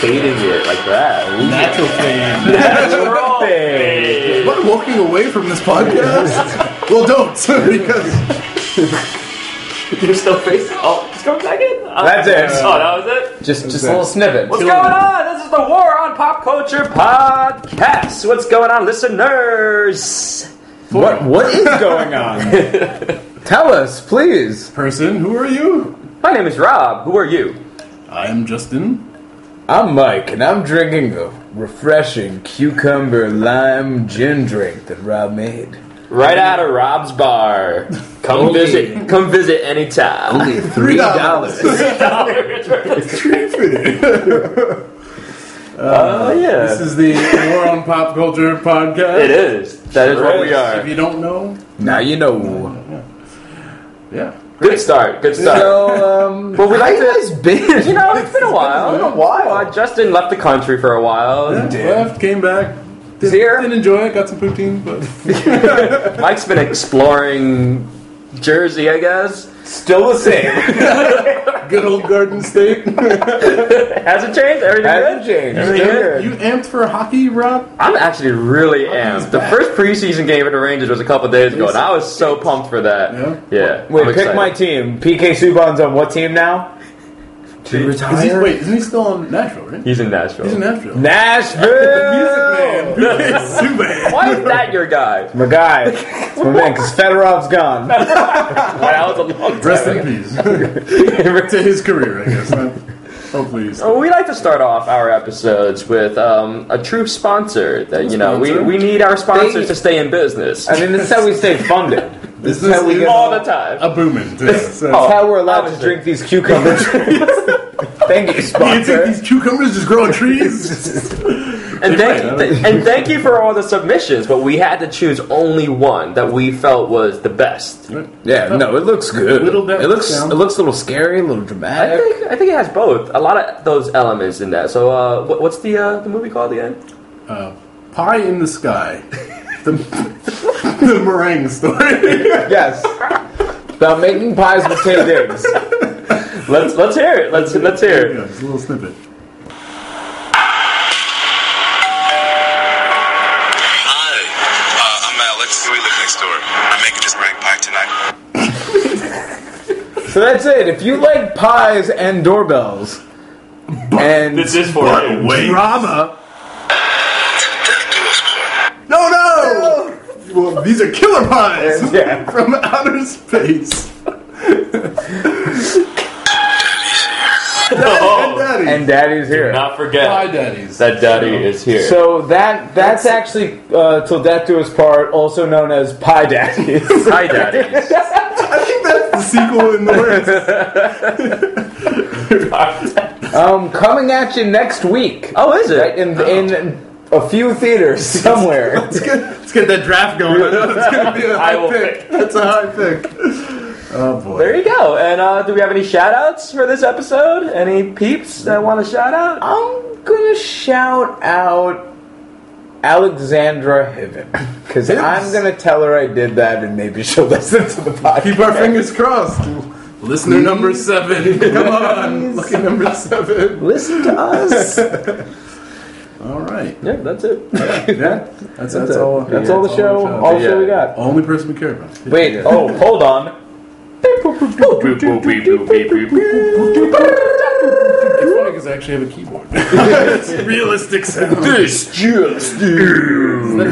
fading it like that. Ooh. Natural fame. Natural fade. Am I walking away from this podcast? well, don't because You're still facing. Oh, just go back in. Uh, That's it. Oh, that was it. Just just a little snippet. What's going on? This is the War on Pop Culture podcast. What's going on, listeners? What what is going on? Tell us, please. person. Who are you? My name is Rob. Who are you? I am Justin. I'm Mike, and I'm drinking a refreshing cucumber lime gin drink that Rob made. Right out of Rob's bar. Come Only- visit. Come visit anytime. Only Three dollars. Oh yeah, This is the War on Pop Culture podcast. it is. That is what we are. If you don't know, now you know. yeah. Good start. Good start. So, um, Well, we like this. to- been? You know, it's been a while. It's been a while. Uh, Justin left the country for a while. Left, came back. Didn't, here. didn't enjoy it. Got some poutine, but Mike's been exploring Jersey, I guess. Still the same. good old Garden State. Has it changed? Everything Hasn't good? changed. Everything Still good? you amped for hockey, Rob? I'm actually really amped. The first preseason game at the Rangers was a couple days ago, and I was so pumped for that. Yeah? Yeah. Wait, I'm pick excited. my team. PK Subban's on what team now? To Is he, wait, isn't he still on Nashville? Right? He's in Nashville. He's in Nashville. Nashville. Music man. Superman. Why is that your guy? My guy. It's my man, because Fedorov's gone. Well, that was a long time Rest in ago. peace. to his career, I guess. Not, hopefully he's Well, we like to start off our episodes with um, a true sponsor. That you know, we, we need our sponsors They- to stay in business I mean, this is how we stay funded. This is how we get. all the time. a booming. Too. So, Oh. That's how we're allowed to drink these cucumber trees. Thank you, you think sponsor. these cucumbers just grow on trees? And thank, Right, th- and thank you for all the submissions, but we had to choose only one that we felt was the best. Yeah, no, it looks good. Little depth it looks down. it looks a little scary, a little dramatic. I think I think it has both. A lot of those elements in that. So, uh, what, what's the uh, the movie called again? uh, pie in the sky. The, the meringue story. Yes. About making pies with tin eggs. Let's let's hear it. Let's let's hear it. just a little snippet. Hi, uh, I'm Alex. We live next door. I'm making this meringue pie tonight. So that's it. If you like pies and doorbells, and this is for Wait. Drama. Death do us part. No, no! Well, these are killer pies yeah, from outer space. and daddy. and Daddy's here. Not forget pie daddies. that Daddy is here. So that that's actually uh, till death do us part, also known as Pie Daddies. Hi, Daddy. I think that's the sequel in the works. um, coming at you next week. oh, is it? in in a few theaters somewhere. Let's get, let's get that draft going. It's going to be a high pick. pick. That's a high pick. Oh, boy. There you go. And uh, do we have any shout outs for this episode? Any peeps that want to shout out? I'm gonna shout out Alexandra Hiven because I'm gonna tell her I did that, and maybe she'll listen to the podcast. Keep our fingers crossed. Listener number seven. Come on. Lucky number seven. Listen to us. All right. Yeah, that's it. Yeah. That's, that's, it. all. That's yeah, all the show. All the show we Yeah. got. Only person we care about. Wait. Oh, hold on. It's funny because I actually have a keyboard. it's realistic sound. This just the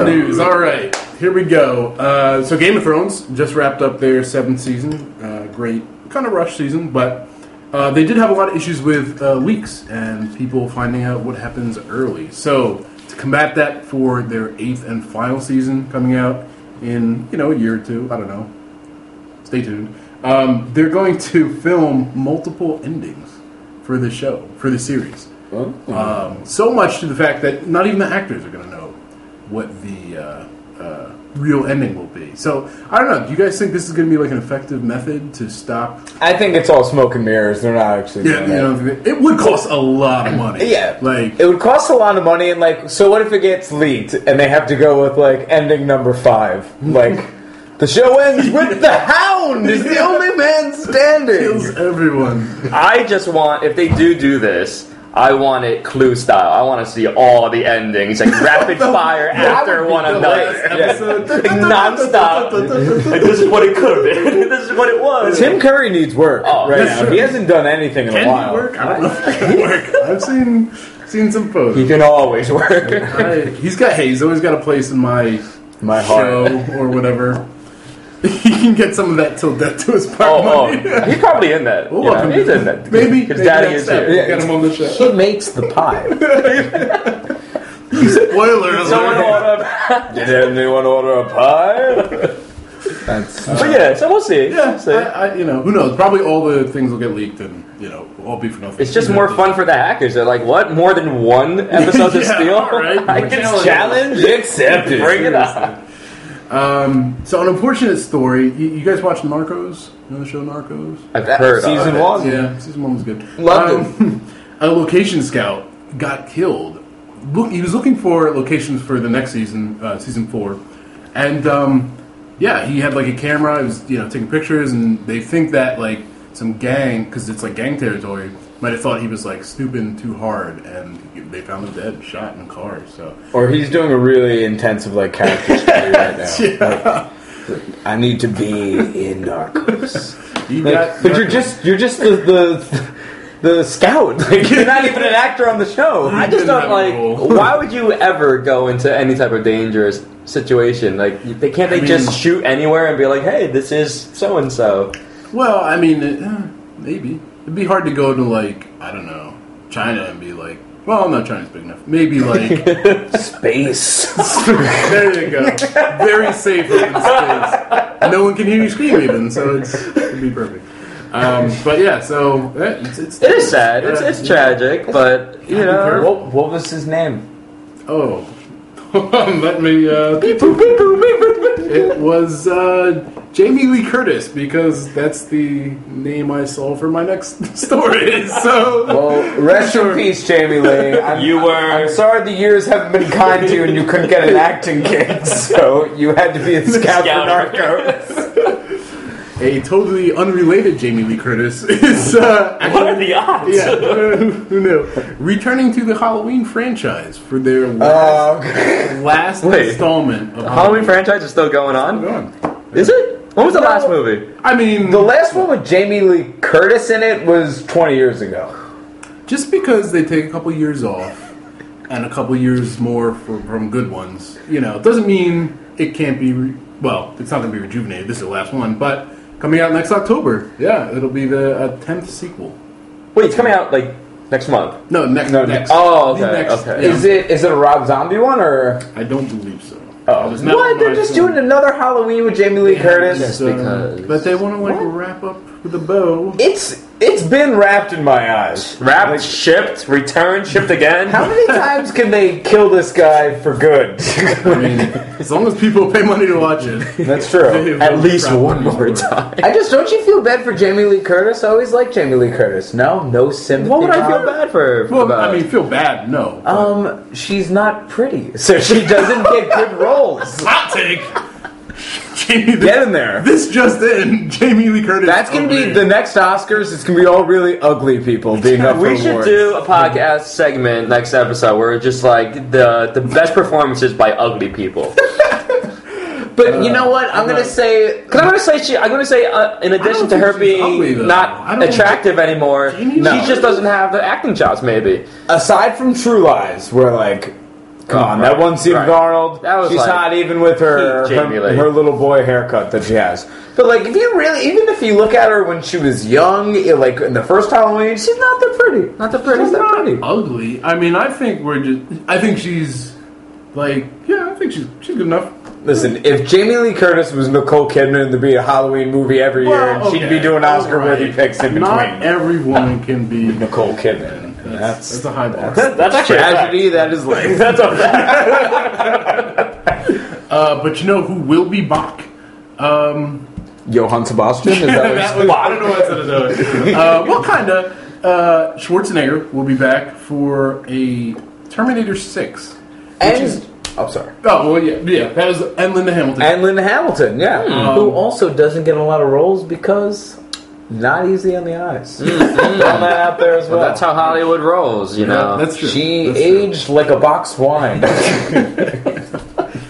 news. All right, here we go. Uh, so, Game of Thrones just wrapped up their seventh season. Uh, great, kind of rush season, but uh, they did have a lot of issues with uh, leaks and people finding out what happens early. So, to combat that for their eighth and final season coming out in you know a year or two, I don't know. Stay tuned. Um, they're going to film multiple endings for the show for the series. Um, so much to the fact that not even the actors are going to know what the uh, uh, real ending will be. So I don't know. Do you guys think this is going to be like an effective method to stop? I think it's all smoke and mirrors. They're not actually. Yeah, you it. know, it would cost a lot of money. Yeah, like it would cost a lot of money, and like, so what if it gets leaked and they have to go with like ending number five? Like, the show ends with the Hound is the only man standing. kills everyone. I just want, if they do do this, I want it Clue style. I want to see all the endings, like rapid fire after one another, Episode. like nonstop. like this is what it could have been. this is what it was. Tim Curry needs work Oh, right now. true. He hasn't done anything in Can a he while. work? I don't know if he can work. I've seen seen some He can always work. I, he's got hey, he's always got a place in my My heart. show or whatever. He can get some of that till death to his part Oh, money. oh, he's probably in that. We'll you he's in that. Maybe his maybe daddy is time. here. Get him on the show. He makes the pie. Spoiler Someone alert. order- Did anyone order a pie? That's uh, But yeah, so we'll see. Yeah, We'll see. I, I, you know, who knows? Probably all the things will get leaked, and you know, all be for nothing. It's just more fun for the hackers. They're like, what? More than one episode to Yeah, steal? right. I can challenge. challenge accepted. Bring it on. Um, so an unfortunate story. You, you guys watch Narcos? You know the show Narcos? I've heard season of it. one. Yeah, season one was good. Loved Um, a location scout got killed. Look, he was looking for locations for the next season, uh, season four, and um, yeah, he had like a camera. He was you know taking pictures, and they think that like some gang, because it's like gang territory, might have thought he was like snooping too hard, and they found him dead, shot in a car. So Or he's doing a really intensive like character study right now. yeah, I need to be in Narcos. he Like, got. but you're just you're just the the, the scout. Like, you're not even an actor on the show. I just don't like. Why would you ever go into any type of dangerous situation? Like, they can't they I mean- just shoot anywhere and be like, "Hey, this is so and so." Well, I mean, uh, maybe it'd be hard to go to like I don't know China and be like, well, no, China's big enough. Maybe like Space. there you go, very safe open space. No one can hear you scream even, so it's it'd be perfect. Um, but yeah, so it's, it's It is sad. It's it's tragic, but you know. what, what was his name? Oh, let me. Uh, it was uh, Jamie Lee Curtis because that's the name I saw for my next story. So Well, rest in peace, Jamie Lee. I'm, You were- I'm sorry the years haven't been kind to you and you couldn't get an acting gig, so you had to be a scout for Scout. Narcos. A totally unrelated Jamie Lee Curtis is uh, What are the odds? yeah, who who knew? Returning to the Halloween franchise for their last, Uh, last Wait. installment of Halloween franchise is still going on. Halloween. Is it? When was the last movie? I mean, the last one with Jamie Lee Curtis in it was 20 years ago. just because they take a couple years off and a couple years more for, from good ones, you know, doesn't mean it can't be. Re- well, it's not going to be rejuvenated. This is the last one, but coming out next October. Yeah, it'll be the uh, tenth sequel. Wait, it's coming out like next month. No, next. No, next. Oh, okay, Next, okay. yeah. Is it is it a Rob Zombie one or I don't believe so. Oh, what? They're just film. doing another Halloween with Jamie Lee Curtis. Just So, because. But they want to like wrap up with a bow. It's it's been wrapped in my eyes. Wrapped, shipped, returned, shipped again. How many times can they kill this guy for good? I mean, as long as people pay money to watch it. That's true. At least one more time. I just don't you feel bad for Jamie Lee Curtis? I always like Jamie Lee Curtis. No, no sympathy. What would I feel bad for? Well, about? I mean, feel bad, no. but- Um, she's not pretty, so she doesn't get good roles. hot take. Jamie, Get in there. This just in, Jamie Lee Curtis. That's gonna be the next Oscars. It's gonna be all really ugly people being up there. we should awards. do a podcast segment next episode where it's just like the the best performances by ugly people. But you know what? I'm gonna not- say Because I'm gonna say she, I'm gonna say uh, in addition to her being ugly, not attractive anymore, she just doesn't have the acting chops. Maybe aside from True Lies, where like, come on, that one scene right. Arnold, That was she's like hot even with her her, her little boy haircut that she has. But like, if you really, even if you look at her when she was young, like in the first Halloween, she's not that pretty. Not that pretty. She's that not pretty. ugly. I mean, I think we're just. I think she's like, yeah, I think she's she's good enough. Listen, if Jamie Lee Curtis was Nicole Kidman, there'd be a Halloween movie every year, and she'd be doing Oscar-worthy alright. picks in between. Not every woman can be. Nicole Kidman. That's, that's a high bar. that's actually Tragedy that is life. That's a fact. Uh, but you know who will be back? Um, Johann Sebastian. Is that what that was, I don't know what to do. Uh, what kind of uh, Schwarzenegger will be back for a Terminator Six? Which and is, I'm sorry. oh well, yeah, yeah, that was and Linda Hamilton. And Linda Hamilton, yeah, who also doesn't get a lot of roles because not easy on the eyes. Throwing that out there as well. Well, that's how Hollywood rolls, you know. That's true. she That's true. aged like a box wine.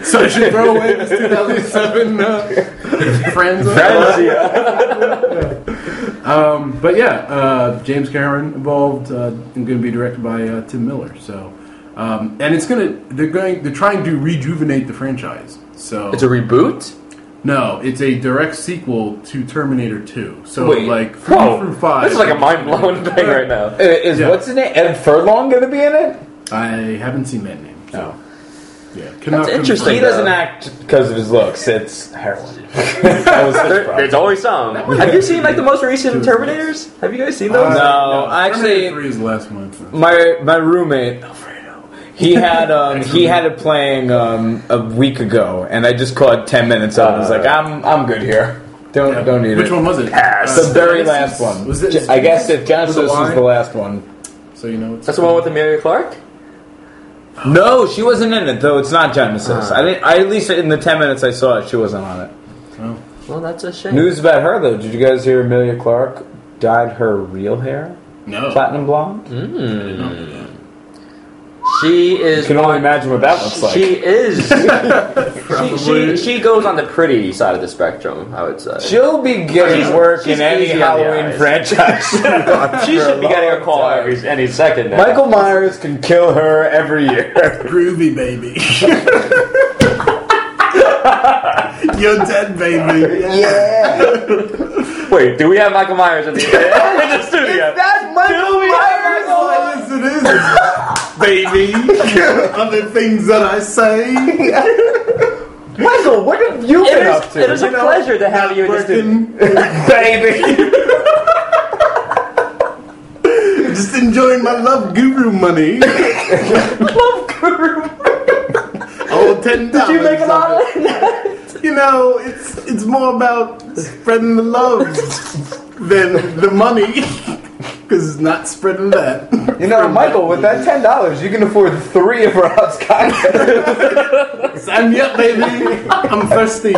So I should throw away this 2007 uh, Friends. Um, but yeah, uh, James Cameron involved uh, and going to be directed by uh, Tim Miller. So, um, and it's gonna they're going they're trying to rejuvenate the franchise. So It's a reboot? No, it's a direct sequel to Terminator 2. So Wait. like three Whoa. through five. This is like a mind blowing thing right now. Is Yeah. what's his name? Ed Furlong going to be in it? I haven't seen that name. So, No. yeah, cannot interesting. He doesn't act because of his looks. It's heroin. that was his problem. there's always some. Have you seen like the most recent Terminators? Have you guys seen those? Uh, No, actually- Terminator 3 is the last one. my my roommate Alfredo. He had um, he had it playing um, a week ago, and I just caught ten minutes of it. I was like, I'm I'm good here. Don't Yeah. don't need it. Which it. one was it? Pass. The very Genisys? last one. Was it? I guess if Genisys Was it the last one. So you know it's That's the one with Emilia Clarke? No, she wasn't in it though. It's not Genisys. Ah. I didn't. I, at least in the ten minutes I saw it, she wasn't on it. Oh. Well, that's a shame. News about her though. Did you guys hear Emilia Clarke dyed her real hair No. platinum blonde? Mm. She is. You can only imagine what that looks like. She is. she, Probably. she, she goes on the pretty side of the spectrum, I would say. She'll be getting She's- work she's in any easy on the Halloween eyes. franchise. She should be getting a call every any second now. Michael Myers can kill her every year. Groovy baby. You're dead, baby. yeah. Wait, do we have Michael Myers in the, in the studio? That's Michael Yes, it is, baby. Other things that I say. Michael, what have you It been is, up to? it is a pleasure to have you in the studio. Baby. just enjoying my love guru money. Love Guru. Oh, ten Did you make a lot of it? You know, it's it's more about spreading the love than the money. Because it's not spreading that. You know, Michael, with that ten dollars, you can afford three of Rob's house cocktails. Sign me up, baby. I'm thirsty.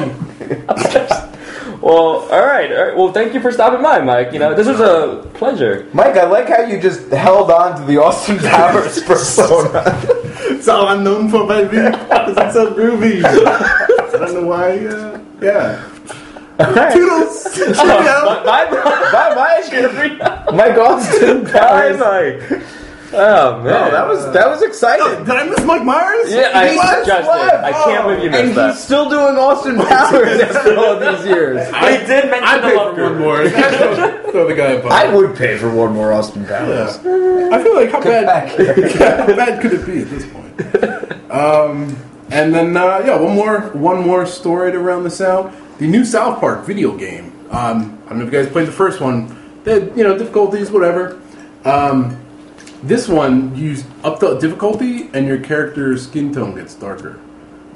Well, all right, all right. Well, thank you for stopping by, Mike. You know, this was a pleasure. Mike, I like how you just held on to the Austin Powers persona. That's all I'm known for, baby. Because it's so groovy. I don't know why. Uh, yeah. Toodles. Cheerio. Bye, bye, Bye, Mike. Mike Austin bye, Powers. Mike. Oh man, Oh, that was that was exciting. Did I miss Mike Myers? Yeah, I He was Justin, left. I can't believe you And missed that. And he's still doing Austin Powers after all these years. I did mention I the love for one more. Throw the guy a. I would pay for one more Austin Powers. I feel like how bad, back how bad could it be at this point? Um, and then uh, yeah, one more one more story to round this out. The new South Park video game. Um, I don't know if you guys played the first one. They had, you know difficulties, whatever. Um, this one you up the difficulty and your character's skin tone gets darker.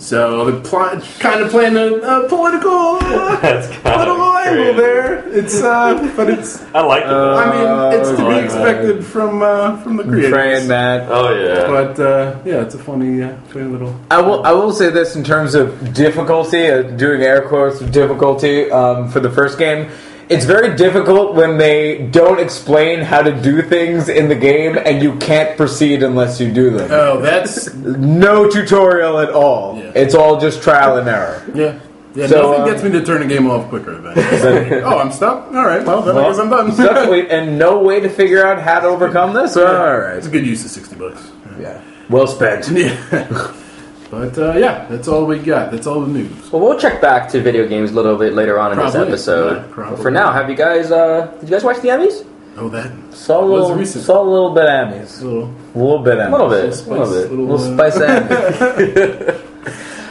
So the plot kind of playing a, a political uh, That's kinda political angle crazy. there. It's uh, but it's I like it. though. I mean, it's to be right. expected from uh, from the creators. Praying that. oh yeah. But uh, yeah, it's a funny, uh, funny little. I will. I will say this in terms of difficulty, uh, doing air quotes of difficulty um, for the first game. It's very difficult when they don't explain how to do things in the game, and you can't proceed unless you do them. Oh, that's No tutorial at all. Yeah. It's all just trial and error. yeah. Yeah, So, nothing uh, gets me to turn a game off quicker than. oh, I'm stuck. All right, well then I guess I'm done. With- and no way to figure out how to overcome this. All right. It's a good use of sixty bucks. Yeah. Well spent. Yeah. But uh, yeah, that's all we got. That's all the news. Well, we'll check back to video games a little bit later on in Probably, this episode. yeah, for now, have you guys? Uh, did you guys watch the Emmys? Oh, that Saw a little, recent. saw a little bit Emmys. little, A little bit Emmys. A little bit, spice, a little bit. A little, little uh, spice Emmys.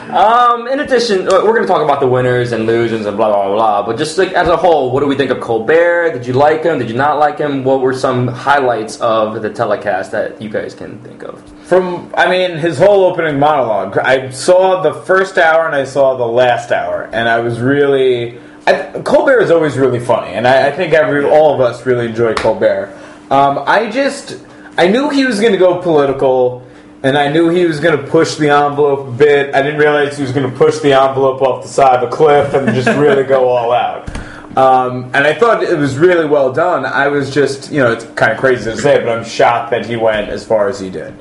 Um, in addition, uh, we're going to talk about the winners and losers and blah blah blah. blah. But just like as a whole, what do we think of Colbert? Did you like him? Did you not like him? What were some highlights of the telecast that you guys can think of? From, I mean, his whole opening monologue. I saw the first hour and I saw the last hour, and I was really. I, Colbert is always really funny, and I, I think every all of us really enjoy Colbert. Um, I just, I knew he was going to go political, and I knew he was going to push the envelope a bit. I didn't realize he was going to push the envelope off the side of a cliff and just really go all out. Um, and I thought it was really well done. I was just, you know, it's kind of crazy to say, but I'm shocked that he went as far as he did.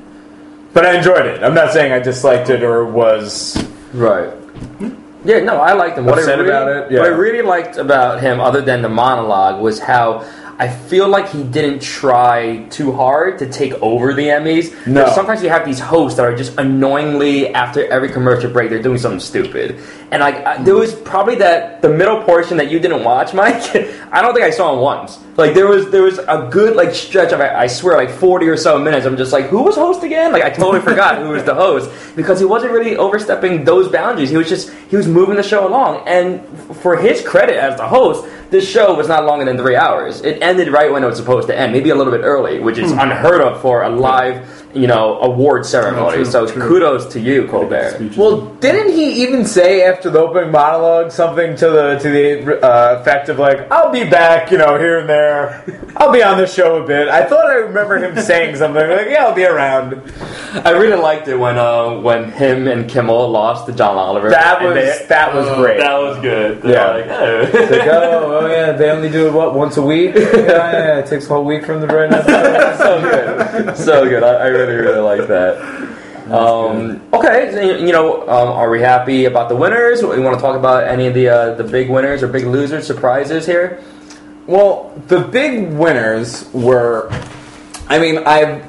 But I enjoyed it. I'm not saying I disliked it or was. Right. Yeah, no, I liked him. What I Upset really, about it? Yeah. What I really liked about him, other than the monologue, was how I feel like he didn't try too hard to take over the Emmys. No. Sometimes you have these hosts that are just annoyingly after every commercial break they're doing something stupid, and like I, there was probably that the middle portion that you didn't watch, Mike. I don't think I saw him once. Like there was there was a good like stretch of I I swear like 40 or so minutes. I'm just like, who was host again? Like I totally forgot who was the host because he wasn't really overstepping those boundaries. He was just he was moving the show along, and f- for his credit as the host, this show was not longer than three hours. It ended right when it was supposed to end, maybe a little bit early, which is hmm. unheard of for a live, you know, award ceremony. true, so true. kudos to you, Colbert. Well, didn't he even say after the opening monologue something to the to the uh, effect of like, "I'll be back," you know, here and there. I'll be on the show a bit. I thought I remember him saying something like, "Yeah, I'll be around." I really liked it when uh, when him and Kimmel lost to John Oliver. That was they- that was Oh, great. that was good. They're Yeah. like, oh. Like, oh, oh yeah, they only do it what once a week. Yeah, yeah, it takes a whole week from the brand episode. so good, so good. I, I really, really like that. Um, okay, so, you know, um, are we happy about the winners? We want to talk about any of the uh, the big winners or big losers, surprises here. Well, the big winners were. I mean, I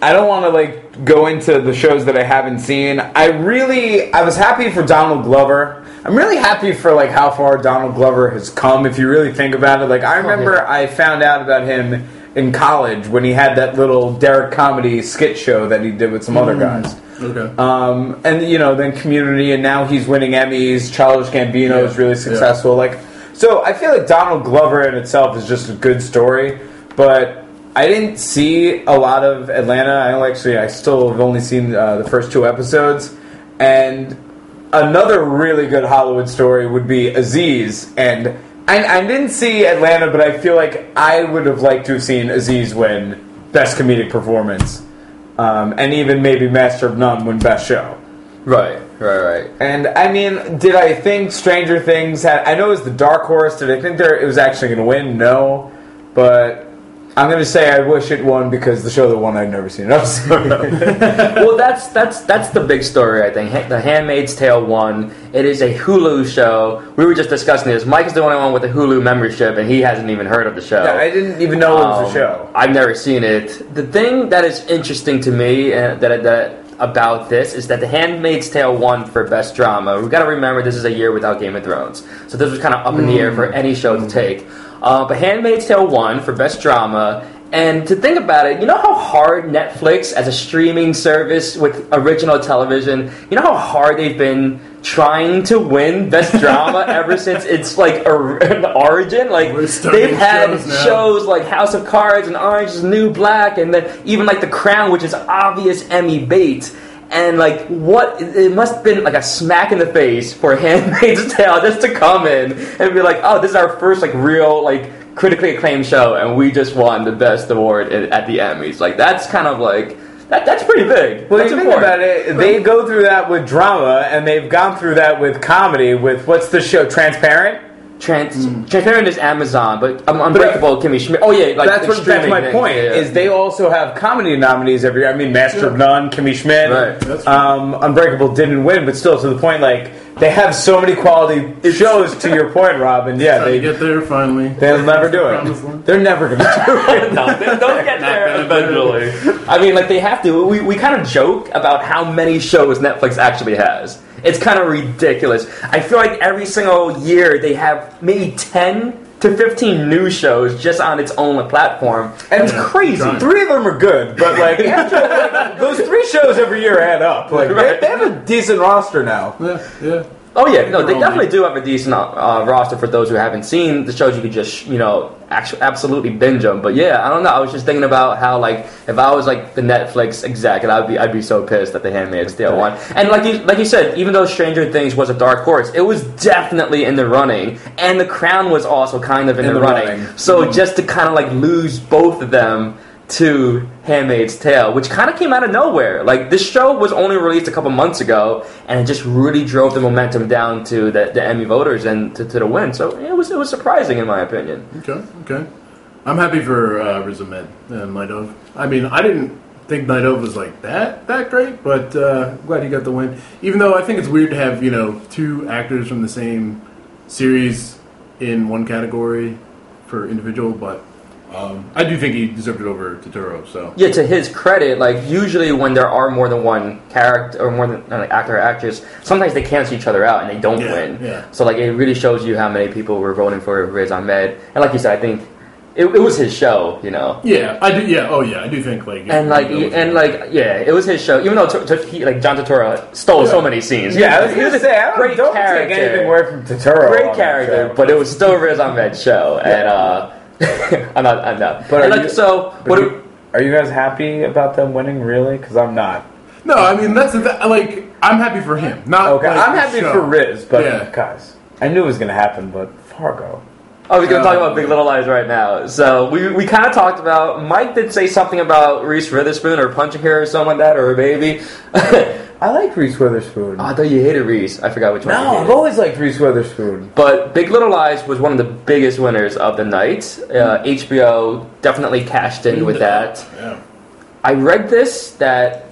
I don't want to like go into the shows that I haven't seen. I really I was happy for Donald Glover. I'm really happy for like how far Donald Glover has come. If you really think about it, like I remember yeah. I found out about him in college when he had that little Derrick Comedy skit show that he did with some other guys. Okay. Um, and you know, then Community, and now he's winning Emmys. Childish Gambino is Yeah, really yeah. successful. Like, so I feel like Donald Glover in itself is just a good story, but I didn't see a lot of Atlanta. I actually, I still have only seen uh, the first two episodes, and another really good Hollywood story would be Aziz and. I, I didn't see Atlanta, but I feel like I would have liked to have seen Aziz win Best Comedic Performance, um, and even maybe Master of None win Best Show. Right, right, right. And I mean, did I think Stranger Things had? I know it was the dark horse. Did I think there it was actually going to win? No, but I'm going to say I wish it won because the show that won I'd never seen an episode. of. well, that's that's that's the big story. I think The Handmaid's Tale won. It is a Hulu show. We were just discussing this. Mike is the only one with a Hulu membership, and he hasn't even heard of the show. Yeah, I didn't even know it was a Um, show. I've never seen it. The thing that is interesting to me uh, that that about this is that The Handmaid's Tale won for best drama. We've got to remember this is a year without Game of Thrones, so this was kind of up in the air for any show to take. Uh, but Handmaid's Tale won for best drama. And to think about it, you know how hard Netflix, as a streaming service with original television, you know how hard they've been trying to win Best Drama ever since its like the origin. Like they've had shows shows like House of Cards and Orange is New Black, and then even like The Crown, which is obvious Emmy bait. And like, what? It must have been like a smack in the face for Handmaid's Tale just to come in and be like, "Oh, this is our first like real like critically acclaimed show, and we just won the best award at the Emmys." Like, that's kind of like that. That's pretty big. Well, that's you think important. about it, they go through that with drama, and they've gone through that with comedy. With what's the show? Transparent. Trans- Transparent is Amazon, but um, Unbreakable, Kimmy Schmidt. Oh yeah, like that's what, that's my things, point. yeah, yeah. Is they also have comedy nominees every year. I mean, Master of None, Kimmy Schmidt, Right. Um, Unbreakable didn't win, but still to the point. Like they have so many quality shows. To your point, Robin. yeah, they get there finally. they'll never do it. They're never going to do it. no, they don't get there eventually. I mean, like they have to. We, we kind of joke about how many shows Netflix actually has. It's kind of ridiculous. I feel like every single year they have maybe ten to fifteen new shows just on its own platform, and it's crazy. Giant. Three of them are good, but like, after, like, those three shows every year add up. Like they, they have a decent roster now. Yeah, yeah. Oh yeah, no, they definitely do have a decent uh, roster for those who haven't seen the shows. You could just you know actually absolutely binge them. But yeah, I don't know. I was just thinking about how like if I was like the Netflix exec, and I'd be I'd be so pissed that the Handmaid's Tale won. And like you like you said, even though Stranger Things was a dark horse, it was definitely in the running, and The Crown was also kind of in, In the, the running. running. So just to kind of like lose both of them. To Handmaid's Tale, which kind of came out of nowhere. Like this show was only released a couple months ago, and it just really drove the momentum down to the, the Emmy voters and to, to the win. So it was it was surprising in my opinion. Okay, okay. I'm happy for uh, Riz Ahmed and Night of. I mean, I didn't think Night of was like that that great, but uh, glad he got the win. Even though I think it's weird to have you know two actors from the same series in one category for individual, but um, I do think he deserved it over Turturro. So Yeah, to his credit, like usually when there are more than one character or more than uh, actor or actress, sometimes they cancel each other out and they don't Yeah, win. yeah. So like it really shows you how many people were voting for Riz Ahmed, and like you said, I think it, it was his show, you know. yeah, I do. Yeah, oh yeah, I do think like And like, that was- and like, yeah, it was his show. Even though t- t- he, like John Turturro stole so many scenes. Yeah, I was he gonna was say I don't, great don't character. take anything away from Turturro. great character, but it was still Riz Ahmed's show, and uh, I'm not, I'm not. But are like, you- so, But what? you- are you guys happy about them winning? Really? Because I'm not. no, I mean that's th- like I'm happy for him. Not Okay, like, I'm happy show. for Riz, but Yeah. guys, I knew it was gonna happen. But Fargo. Oh, I was going to talk um, about Big Little Lies right now. So we, we kind of talked about. Mike did say something about Reese Witherspoon or punching her or something like that, or a baby. I like Reese Witherspoon. Oh, I thought you hated Reese. I forgot which one. no. I've always liked Reese Witherspoon. But Big Little Lies was one of the biggest winners of the night. Uh, HBO definitely cashed in with that. Yeah. I read this that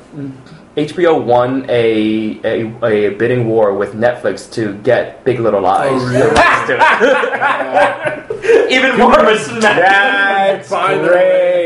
HBO won a, a, a bidding war with Netflix to get Big Little Lies. Oh, really? released. Even more of a smack. That's Fine. great.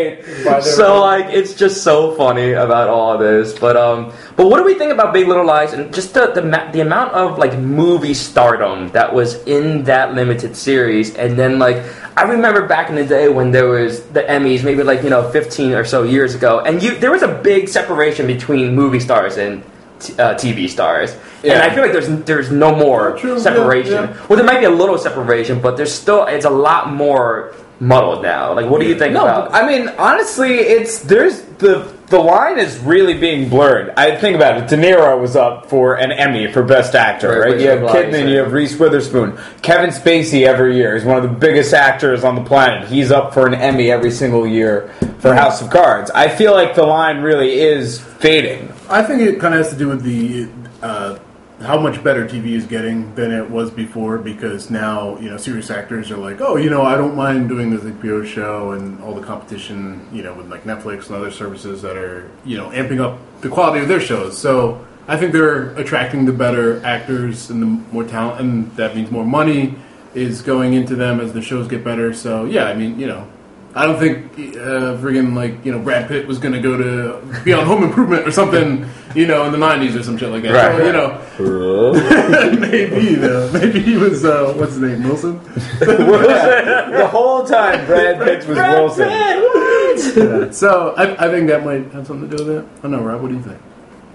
So like it's just so funny about all this, but um, but what do we think about Big Little Lies and just the the, ma- the amount of like movie stardom that was in that limited series, and then like I remember back in the day when there was the Emmys, maybe like you know fifteen or so years ago, and you there was a big separation between movie stars and. T- uh, TV stars, and I feel like there's there's no more True, yeah, separation. yeah. Well, there might be a little separation, but there's still it's a lot more muddled now. Like, what do you think No, about? I mean honestly, it's there's the the line is really being blurred. I think about it. De Niro was up for an Emmy for Best Actor, Right, right? You have Blige, Kidman, you have Reese Witherspoon, Kevin Spacey every year. He's one of the biggest actors on the planet. He's up for an Emmy every single year for House of Cards. I feel like the line really is fading. I think it kind of has to do with the uh, how much better TV is getting than it was before because now you know serious actors are like, oh, you know, I don't mind doing this HBO show and all the competition, you know, with like Netflix and other services that are you know amping up the quality of their shows. So I think they're attracting the better actors and the more talent, and that means more money is going into them as the shows get better. So yeah, I mean, you know. I don't think uh, friggin' like you know Brad Pitt was gonna go to be on Home Improvement or something, you know, in the '90s or some shit like that. Right. So, you know, maybe though, maybe he was uh, what's his name, Wilson. the whole time, Brad Pitt was Wilson. Yeah. So I, I think that might have something to do with it. I don't know, Rob. What do you think?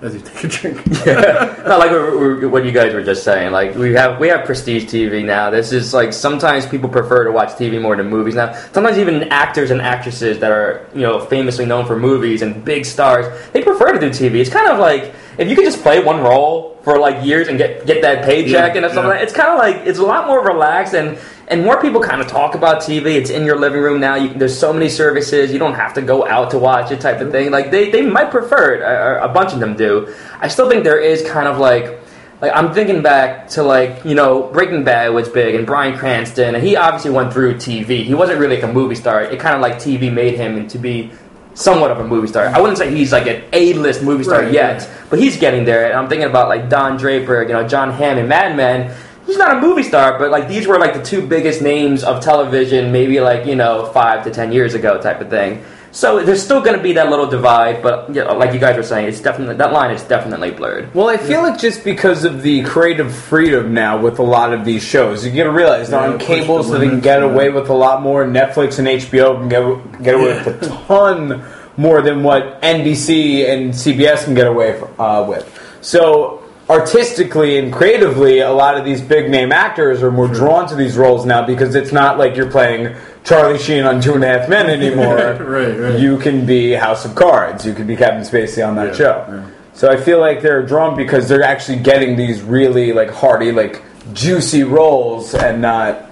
As you take a drink. Not like what- what you guys were just saying. Like we have we have prestige TV now. This is like sometimes people prefer to watch TV more than movies now. Sometimes even actors and actresses that are you know famously known for movies and big stars, they prefer to do TV. It's kind of like if you could just play one role for like years and get get that paycheck Yeah, and stuff yeah. like that. It's kind of like it's a lot more relaxed and. And more people kind of talk about TV. It's in your living room now. You, there's so many services. You don't have to go out to watch it, type of thing. Like they, they might prefer it. A, a bunch of them do. I still think there is kind of like like I'm thinking back to like you know Breaking Bad was big and Bryan Cranston and he obviously went through TV. He wasn't really like a movie star. It kind of like TV made him to be somewhat of a movie star. I wouldn't say he's like an A-list movie star Right, yet, right. but he's getting there. And I'm thinking about like Don Draper, you know Jon Hamm and Mad Men. He's not a movie star, but like these were like the two biggest names of television, maybe like you know five to ten years ago, type of thing. So there's still going to be that little divide, but you know, like you guys were saying, it's definitely that line is definitely blurred. Well, I feel like just because of the creative freedom now with a lot of these shows, you got to realize they're Yeah, on push cable, the so they can limits, get yeah. away with a lot more. Netflix and HBO can get, get away Yeah. with a ton more than what NBC and CBS can get away uh, with. So, artistically and creatively, a lot of these big name actors are more drawn to these roles now because it's not like you're playing Charlie Sheen on Two and a Half Men anymore. Right, right. You can be House of Cards. You can be Kevin Spacey on that Yeah, show. yeah. So I feel like they're drawn because they're actually getting these really like hearty, like juicy roles, and not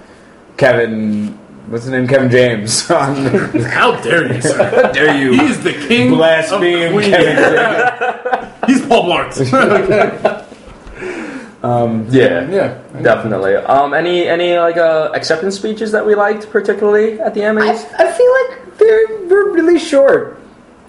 Kevin what's his name? Kevin James. How dare you, sir? How dare you? He's the king Blaspheme of Queens. Kevin James. He's Paul Blart. Yeah, yeah. definitely. Um, any any like uh, acceptance speeches that we liked particularly at the I, Emmys? I feel like they were really short.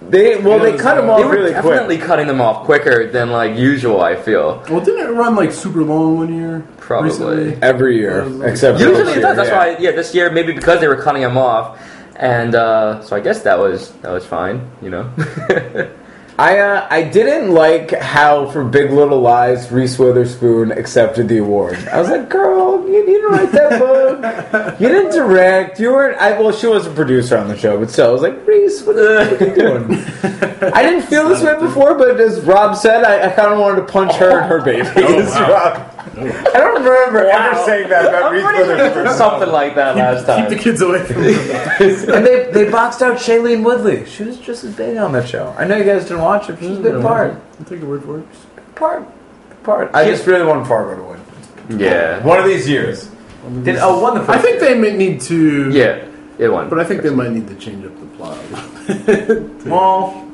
They well, they cut them off they were really definitely quick. cutting them off quicker than like usual. I feel Well, didn't it run like super long one year? Probably. recently? Every year, except usually this it does. That's yeah. why yeah, this year maybe because they were cutting them off, and uh, so I guess that was that was fine. You know. I uh, I didn't like how for Big Little Lies Reese Witherspoon accepted the award. I was like, girl, you, didn't write that book. You didn't direct. You weren't. I, well, she was a producer on the show, but still, I was like, Reese, what, what are you doing? I didn't feel this way before, but as Rob said, I, I kind of wanted to punch her and her babies. wow. Rob. I don't remember ever saying that about Reese Witherspoon. Something like that last time. Keep the kids away from him. and they, they boxed out Shailene Woodley. She was just as big on that show. I know you guys didn't watch it, but she was a good part. I'll take your word for it. Part. Part. I just really want Fargo to win. Yeah. One of these years. Did, oh, one the first I think they may need to. Yeah. It won. But I think they might need to change up the plot. a little bit. Well,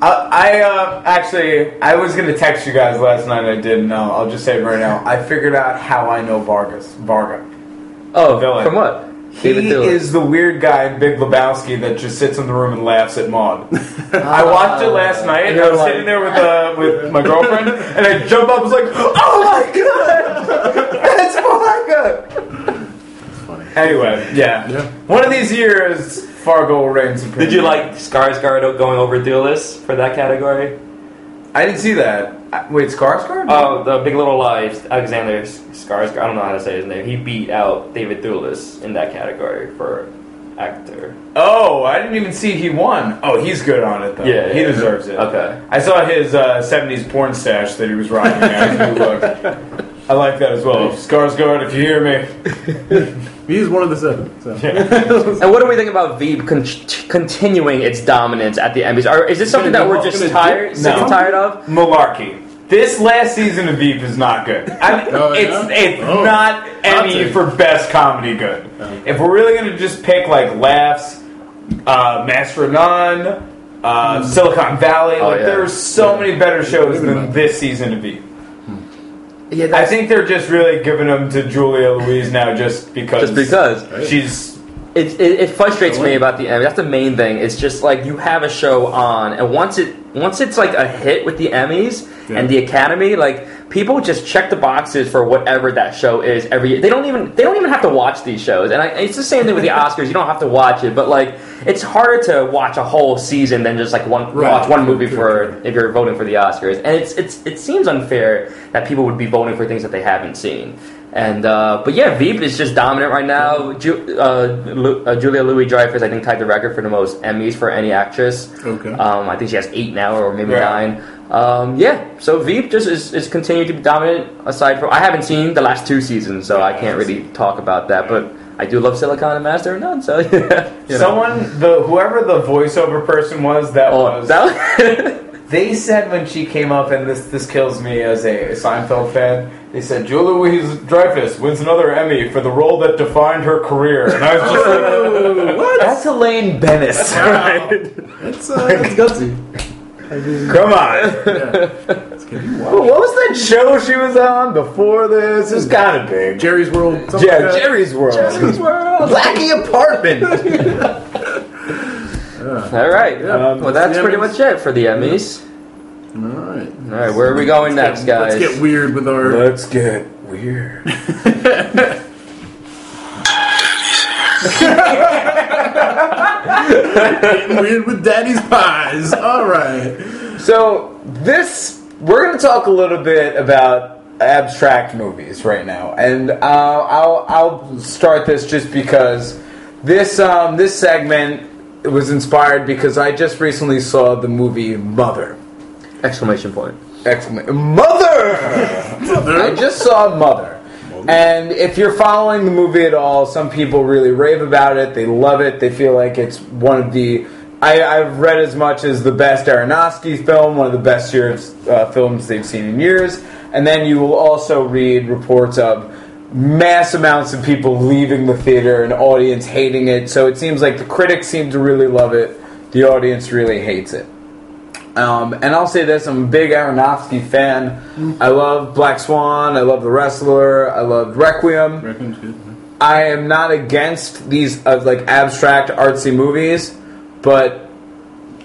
I, I uh, actually, I was going to text you guys last night. I didn't know. I'll just say it right now. I figured out how I know Vargas. Varga. oh, villain. from what? He is the weird guy in Big Lebowski that just sits in the room and laughs at Maude. I watched it last night. You're I was like- sitting there with uh, with my girlfriend, and I jumped up. and was like, "Oh my god, that's Fargo!" funny. Anyway, yeah. Yeah. One of these years, Fargo will reign supreme. Did you like Skarsgård going over Thewlis for that category? I didn't see that. I- Wait, Skarsgård? Oh, the Big Little Lies. Alexander Skarsgård. I don't know how to say his name. He beat out David Thewlis in that category for actor. oh, I didn't even see he won. Oh, he's good on it though. Yeah, he yeah. deserves it. Okay. I saw his uh, '70s porn stash that he was rocking. Now. His new look. I like that as well. Skarsgård, if you hear me, He's one of the seven. So. And what do we think about Veep con- continuing its dominance at the Emmys? Or is this something that we're just tired, dip- sick and tired of? malarkey. This last season of Veep is not good. I mean, Oh, it's yeah? it's Oh. not Emmy take for best comedy good. If we're really gonna just pick like laughs, uh, Master of None, uh, Silicon Valley, Oh, like yeah. there's so many better shows than this season of Veep. Yeah, I think they're just really giving them to Julia Louise now, just because. just because. she's. It, it, it frustrates me about the Emmys. That's the main thing. It's just like you have a show on, and once it once it's like a hit with the Emmys Yeah. and the Academy, like people just check the boxes for whatever that show is every year. They don't even they don't even have to watch these shows, and I, it's the same thing with the Oscars. You don't have to watch it, but like it's harder to watch a whole season than just like one Right. watch one movie for if you're voting for the Oscars. And it's it's it seems unfair that people would be voting for things that they haven't seen. And uh, but yeah, Veep is just dominant right now. Ju- uh, Lu- uh, Julia Louis Dreyfus, I think, tied the record for the most Emmys for any actress. Okay. Um, I think she has eight now, or maybe Yeah. nine. Um, yeah, so Veep just is, is continuing to be dominant. Aside from, I haven't seen the last two seasons, so I can't really talk about that. But I do love Silicon and Master of None. So yeah, you know. Someone, the whoever the voiceover person was, that Oh, was. that They said when she came up, and this this kills me as a Seinfeld fan. They said Julia Louise Dreyfus wins another Emmy for the role that defined her career, and I was just like, what? "That's Elaine Benes." Wow. That's, uh, that's gutsy. Come on. Yeah. It's gonna be wild. What was that show she was on before this? It's kind of big. Jerry's World. yeah, like. Jerry's World. Jerry's World. Blackie Apartment. all right. Yeah. well, that's pretty Emmys. much it for the Emmys. All right. All right, where are we going next, guys? Let's get weird with our. Let's get weird. Getting weird with Daddy's pies. All right. So this, we're going to talk a little bit about abstract movies right now, and uh, I'll I'll start this just because this um, this segment was inspired because I just recently saw the movie Mother. Exclamation point. Exclamation! Mother! I just saw Mother. And if you're following the movie at all, some people really rave about it. They love it. They feel like it's one of the. I, I've read as much as the best Aronofsky film, one of the best years, uh, films they've seen in years. And then you will also read reports of mass amounts of people leaving the theater and audience hating it. So it seems like the critics seem to really love it. The audience really hates it. Um, and I'll say this: I'm a big Aronofsky fan. I love Black Swan. I love The Wrestler. I love Requiem. Reckons good. I am not against these uh, like abstract artsy movies, but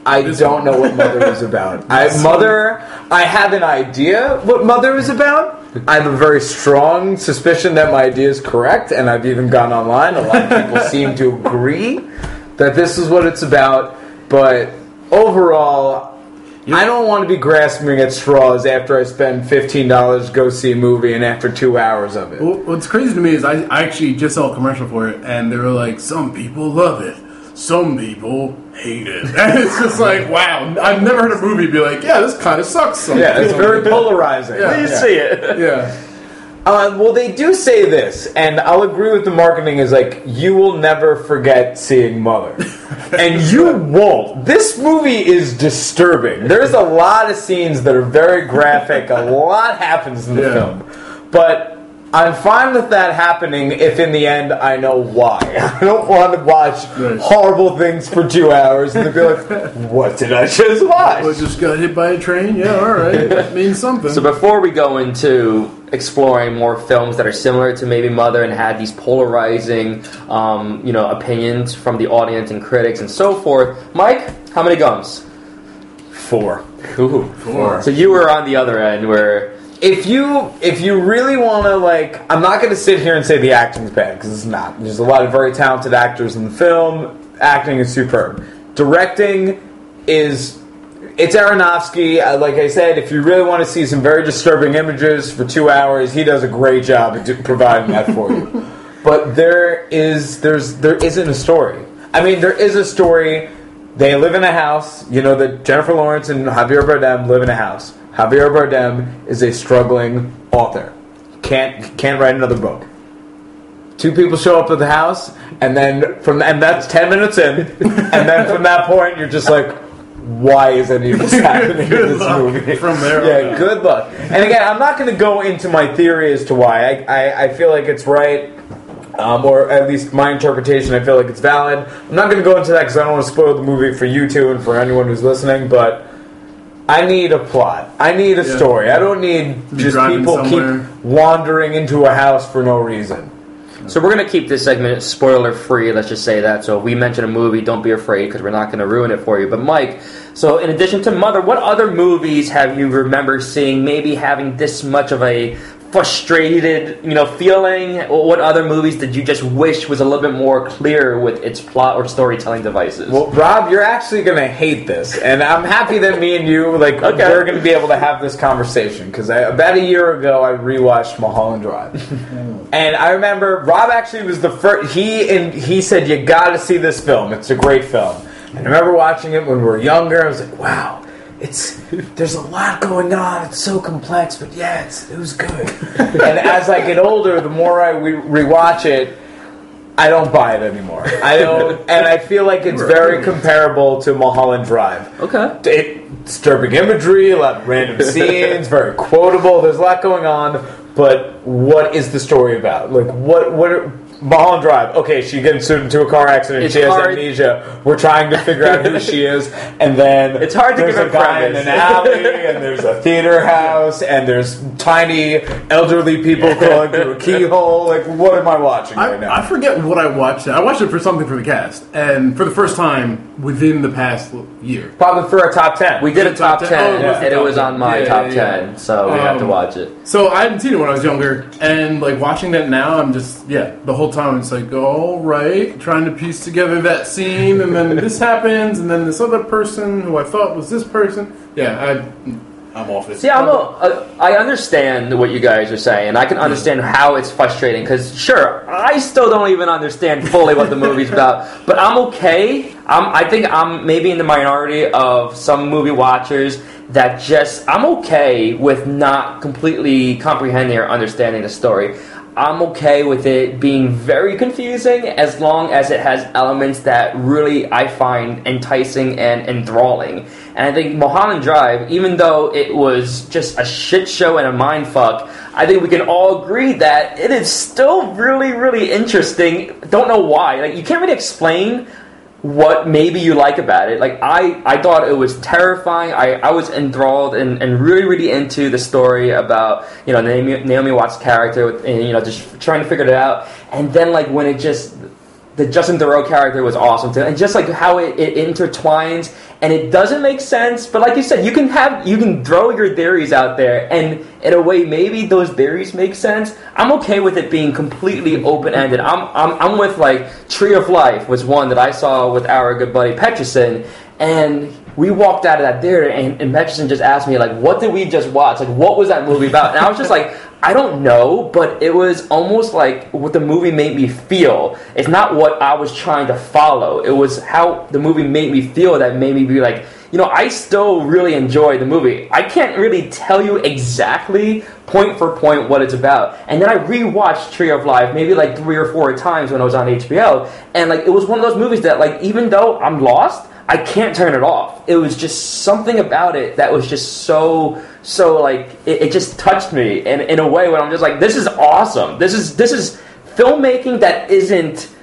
I This don't one. know what Mother is about. I, Mother, I have an idea what Mother is about. I have a very strong suspicion that my idea is correct, and I've even gone online. A lot of people seem to agree that this is what it's about. But overall, I don't want to be grasping at straws after I spend fifteen dollars to go see a movie, and after two hours of it. Well, what's crazy to me is I, I actually just saw a commercial for it, and they were like, "Some people love it, some people hate it," and it's just like, wow, I've never heard a movie be like, "Yeah, this kind of sucks." Some Yeah, it's very polarizing. Yeah. You see it. yeah. Uh, well, they do say this, and I'll agree with the marketing is like, you will never forget seeing Mother. and you won't. This movie is disturbing. There's a lot of scenes that are very graphic, a lot happens in the Yeah. film. But I'm fine with that happening if in the end I know why. I don't want to watch Right. horrible things for two hours and then be like, what did I just watch? Well, just got hit by a train. Yeah, all right, that means something. So before we go into exploring more films that are similar to maybe Mother and had these polarizing, um, you know, opinions from the audience and critics and so forth, Mike, how many gums? Four. Ooh. Four. So you were on the other end where if you if you really want to like i'm not going to sit here and say the acting's bad because it's not there's a lot of very talented actors in the film acting is superb directing is it's aronofsky uh, like i said if you really want to see some very disturbing images for two hours he does a great job do- providing that for you but there is there's there isn't a story i mean there is a story they live in a house. You know that Jennifer Lawrence and Javier Bardem live in a house. Javier Bardem is a struggling author. Can't can't write another book. Two people show up at the house, and then from and that's ten minutes in, and then from that point you're just like, why is any of this happening in this movie? from there yeah, good luck. And again, I'm not going to go into my theory as to why. I, I, I feel like it's right um, or at least my interpretation, I feel like it's valid. I'm not going to go into that because I don't want to spoil the movie for you two and for anyone who's listening, but I need a plot. I need a Yeah. story. I don't need just people somewhere. keep wandering into a house for no reason. So we're gonna keep this segment spoiler free. Let's just say that. So if we mention a movie, don't be afraid because we're not gonna ruin it for you. But Mike, so in addition to Mother, what other movies have you remember seeing? Maybe having this much of a frustrated, you know, feeling. What other movies did you just wish was a little bit more clear with its plot or storytelling devices? Well, Rob, you're actually going to hate this, and I'm happy that me and you, like, Okay. we're going to be able to have this conversation because about a year ago I rewatched Mulholland Drive, and I remember Rob actually was the first. He and he said you got to see this film. It's a great film. And I remember watching it when we were younger. I was like, wow. It's there's a lot going on. It's so complex, but yeah, it's, it was good. and as I get older, the more I re- rewatch it, I don't buy it anymore. I don't, and I feel like it's very comparable to Mulholland Drive. okay. It, disturbing imagery, a lot of random scenes, very quotable. There's a lot going on, but what is the story about? Like, what what? Are, Mulholland Drive. Okay, she gets into a car accident. It's she has hard- amnesia. We're trying to figure out who she is, and then It's hard to there's give a a guy in an alley, and there's a theater house, and there's tiny elderly people crawling through a keyhole. Like, what am I watching right now? I, I forget what I watched. I watched it for something for the cast, and for the first time within the past year. Probably for a top ten. We did a top top 10? ten, Oh, it was the and it was on my Yeah, top yeah, yeah. ten, so we have to Um, watch it. So I hadn't seen it when I was younger, and like watching that now, I'm just yeah. The whole time it's like, all right, trying to piece together that scene, and then this happens, and then this other person who I thought was this person. Yeah, I, I'm off it. See, I'm a, a, I understand what you guys are saying, and I can understand how it's frustrating. Because sure, I still don't even understand fully what the movie's about, but I'm okay. I'm, I think I'm maybe in the minority of some movie watchers that just I'm okay with not completely comprehending or understanding the story. I'm okay with it being very confusing as long as it has elements that really I find enticing and enthralling. And I think Mulholland Drive, even though it was just a shit show and a mind fuck, I think we can all agree that it is still really, really interesting. Don't know why. Like you can't really explain what maybe you like about it. Like I, I thought it was terrifying. I, I was enthralled and, and really, really into the story about you know Naomi, Naomi Watts' character, with, and, you know, just trying to figure it out. And then like when it just the Justin Theroux character was awesome too, and just like how it, it intertwines and it doesn't make sense. But like you said, you can have you can throw your theories out there, and in a way, maybe those theories make sense. I'm okay with it being completely open ended. I'm, I'm I'm with like Tree of Life was one that I saw with our good buddy Petrison, and we walked out of that theater, and, and Petrison just asked me like, "What did we just watch? Like, what was that movie about?" And I was just like. I don't know, but it was almost like what the movie made me feel. It's not what I was trying to follow. It was how the movie made me feel that made me be like, you know, I still really enjoy the movie. I can't really tell you exactly point for point what it's about. And then I rewatched Tree of Life maybe like three or four times when I was on HBO, and like it was one of those movies that like even though I'm lost, I can't turn it off. It was just something about it that was just so so like it, it just touched me in in a way when I'm just like this is awesome. This is this is filmmaking that isn't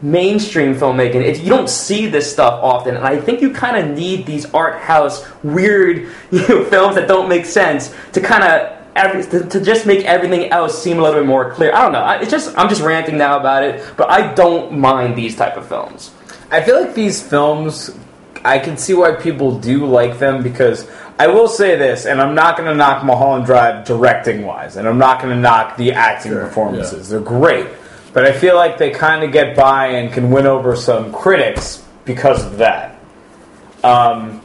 mainstream filmmaking. You don't see this stuff often, and I think you kind of need these art house weird you know, films that don't make sense to kind of. To, to just make everything else seem a little bit more clear. I don't know. I, it's just I'm just ranting now about it, but I don't mind these type of films. I feel like these films, I can see why people do like them because I will say this, and I'm not going to knock Mulholland Drive directing wise, and I'm not going to knock the acting Sure, performances. They're great, but I feel like they kind of get by and can win over some critics because of that. Um,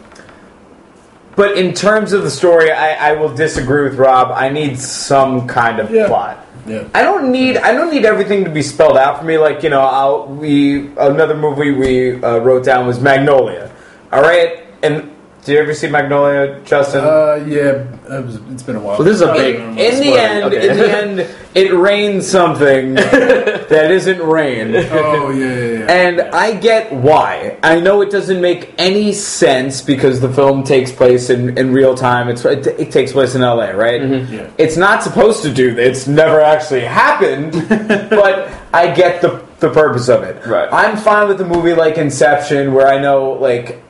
but in terms of the story, I, I will disagree with Rob. I need some kind of Yeah. plot. Yeah. I don't need I don't need everything to be spelled out for me. Like you know, I'll, we another movie we uh, wrote down was Magnolia. All right, and do you ever see Magnolia, Justin? Uh, yeah, it was, it's been a while. Well, this is a big- don't in remember. the spoiler, end, okay. in the end, it rains something that isn't rain. Oh yeah, yeah, yeah. And I get why. I know it doesn't make any sense because the film takes place in, in real time. It's it, it takes place in LA, right? Yeah. It's not supposed to do that. It's never actually happened, but I get the the purpose of it. Right. I'm fine with a movie like Inception where I know like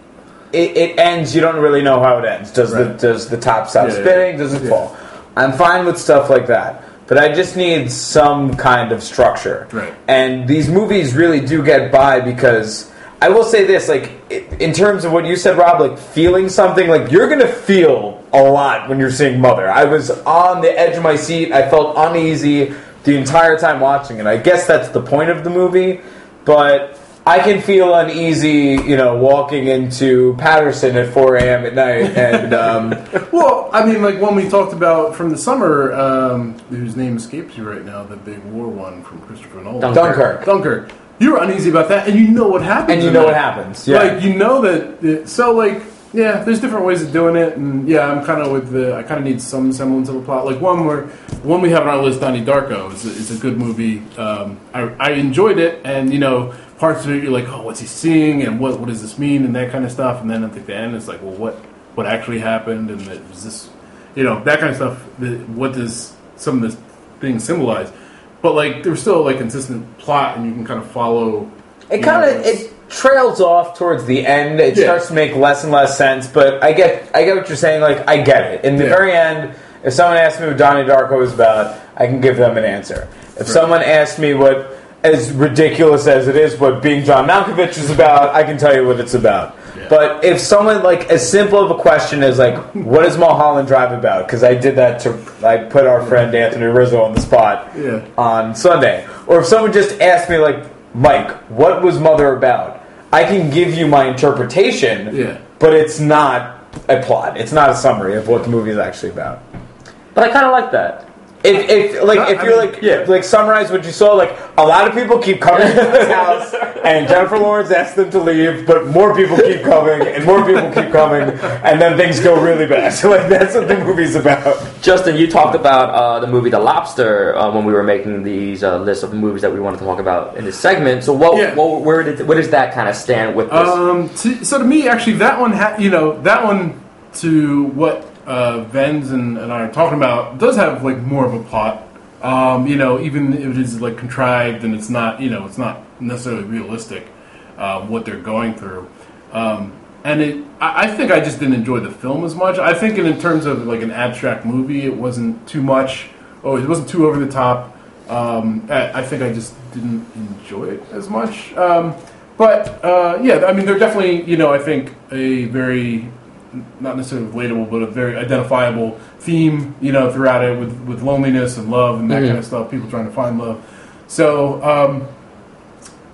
it, it ends. You don't really know how it ends. Does Right. the does the top stop Yeah, spinning? Does it fall? I'm fine with stuff like that. But I just need some kind of structure. Right. And these movies really do get by because I will say this, like in terms of what you said, Rob, like feeling something, like you're gonna feel a lot when you're seeing Mother. I was on the edge of my seat. I felt uneasy the entire time watching it. I guess that's the point of the movie, but I can feel uneasy, you know, walking into Patterson at 4 a.m. at night, and um, Well, I mean, like when we talked about from the summer, um, whose name escapes you right now, the big war one from Christopher Nolan. Dunkirk. Dunkirk, Dunkirk. You were uneasy about that, and you know what happens. and you know that. what happens. Yeah. Like you know that. It, so like yeah, there's different ways of doing it, and yeah, I'm kind of with the. I kind of need some semblance of a plot. Like one where one we have on our list, Donnie Darko, is a, is a good movie. Um, I, I enjoyed it, and you know parts of it you're like, oh, what's he seeing, and what what does this mean, and that kind of stuff. And then at the end, it's like, well, what what actually happened, and that was this, you know, that kind of stuff. What does some of this things symbolize? But like, there's still like consistent plot, and you can kind of follow. It kind of it trails off towards the end. It Yeah. starts to make less and less sense. But I get I get what you're saying. Like I get it. In the Yeah. very end, if someone asks me what Donnie Darko is about, I can give them an answer. If someone asks me what, as ridiculous as it is, what being John Malkovich is about, I can tell you what it's about. Yeah. But if someone like as simple of a question as like, what is Mulholland Drive about? Because I did that to I put our friend Anthony Rizzo on the spot Yeah. on Sunday. Or if someone just asked me, like, Mike, what was Mother about? I can give you my interpretation, Yeah. but it's not a plot. It's not a summary of what the movie is actually about. But I kind of like that. If, if like if I you're mean, like yeah. like summarize what you saw, like a lot of people keep coming to this house, and Jennifer Lawrence asked them to leave, but more people keep coming, and more people keep coming, and then things go really bad. So like that's what the movie's about. Justin, you talked about uh, the movie The Lobster uh, when we were making these uh, lists of movies that we wanted to talk about in this segment. So, what, Yeah. what where did where does that kind of stand with this? Um, to, so to me, actually, that one, ha- you know, that one to what uh, Vens and, and I are talking about does have like more of a plot. Um, you know, even if it is like contrived and it's not, you know, it's not necessarily realistic uh, what they're going through. Um, and it, I, I think I just didn't enjoy the film as much. I think in, in terms of like an abstract movie, it wasn't too much. Oh, it wasn't too over the top. Um, I, I think I just didn't enjoy it as much. Um, but uh, yeah, I mean, they're definitely, you know, I think a very not necessarily relatable, but a very identifiable theme, you know, throughout it with, with loneliness and love and that kind of stuff. People trying to find love. So um,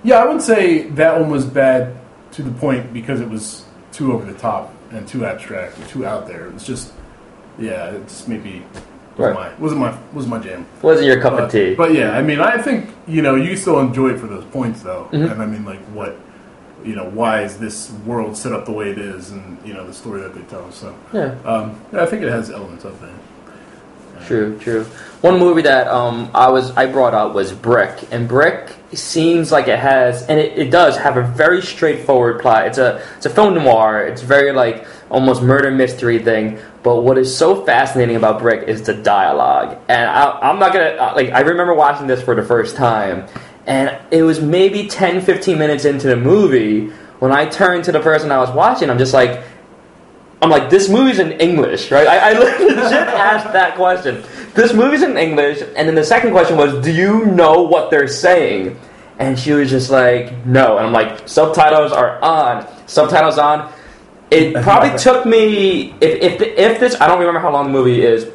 yeah, I wouldn't say that one was bad to the point because it was too over the top and too abstract and too out there. It was just yeah, it just maybe Right. wasn't my wasn't my wasn't my jam. Wasn't your cup of tea? but yeah, I mean, I think you know you still enjoy it for those points though, Mm-hmm. and I mean like what you know why is this world set up the way it is, and you know the story that they tell. So yeah. um, yeah, I think it has elements of that. True, true. One movie that um, I was I brought up was Brick, and Brick seems like it has, and it, it does have a very straightforward plot. It's a it's a film noir. It's very like almost murder mystery thing. But what is so fascinating about Brick is the dialogue, and I, I'm not gonna like. I remember watching this for the first time, and it was maybe 10, 15 minutes into the movie when I turned to the person I was watching. I'm just like. I'm like, this movie's in English, right? I, I legit asked that question. This movie's in English, and then the second question was, do you know what they're saying? And she was just like, no. And I'm like, subtitles are on. Subtitles on. It probably took me, if, if, if this, I don't remember how long the movie is.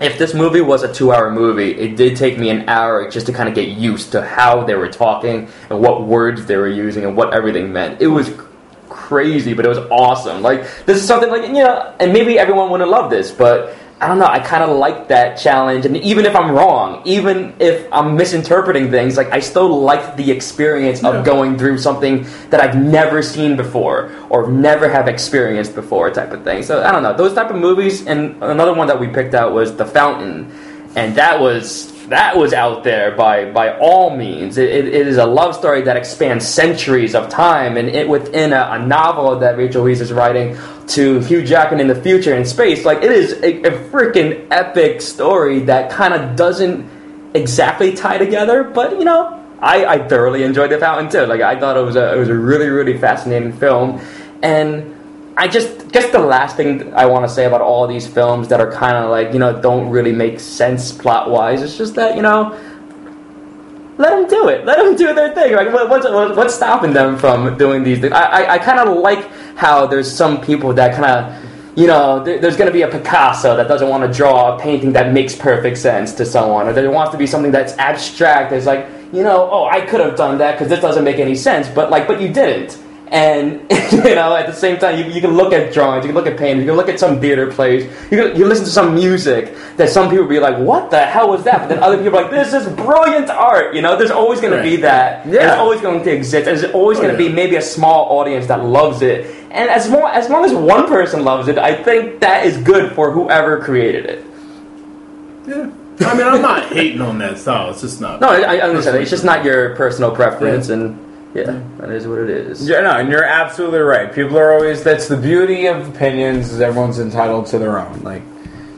If this movie was a two hour movie, it did take me an hour just to kind of get used to how they were talking and what words they were using and what everything meant. It was crazy, but it was awesome. Like this is something like you know, and maybe everyone wouldn't love this, but I don't know. I kind of like that challenge, and even if I'm wrong, even if I'm misinterpreting things, like I still like the experience of Yeah. going through something that I've never seen before or never have experienced before, type of thing. So I don't know those type of movies. And another one that we picked out was The Fountain, and that was that was out there by by all means. It, it, it is a love story that expands centuries of time, and it within a, a novel that Rachel Weisz is writing to Hugh Jackman in the future in space. Like it is a, a freaking epic story that kind of doesn't exactly tie together, but you know. I, I thoroughly enjoyed The Fountain too. Like I thought it was a it was a really really fascinating film, and I just guess the last thing I want to say about all these films that are kind of like you know don't really make sense plot wise is just that you know let them do it. Let them do their thing. Like what, what's what's stopping them from doing these things? I I, I kind of like how there's some people that kind of. You know, there's going to be a Picasso that doesn't want to draw a painting that makes perfect sense to someone, or there wants to be something that's abstract. It's like, you know, oh, I could have done that because this doesn't make any sense, but like, but you didn't. And you know, at the same time, you, you can look at drawings, you can look at paintings, you can look at some theater plays, you can, you listen to some music that some people be like, "What the hell was that?" But then other people are like, "This is brilliant art." You know, there's always going to be that. Yeah. It's always going to exist. and There's always Oh, going to yeah. be maybe a small audience that loves it. And as long as long as one person loves it, I think that is good for whoever created it. Yeah, I mean, I'm not hating on that style. It's just not. No, I, I understand. It's just not your personal preference, and yeah, that is what it is. Yeah, no, and you're absolutely right. People are always that's the beauty of opinions is everyone's entitled to their own. Like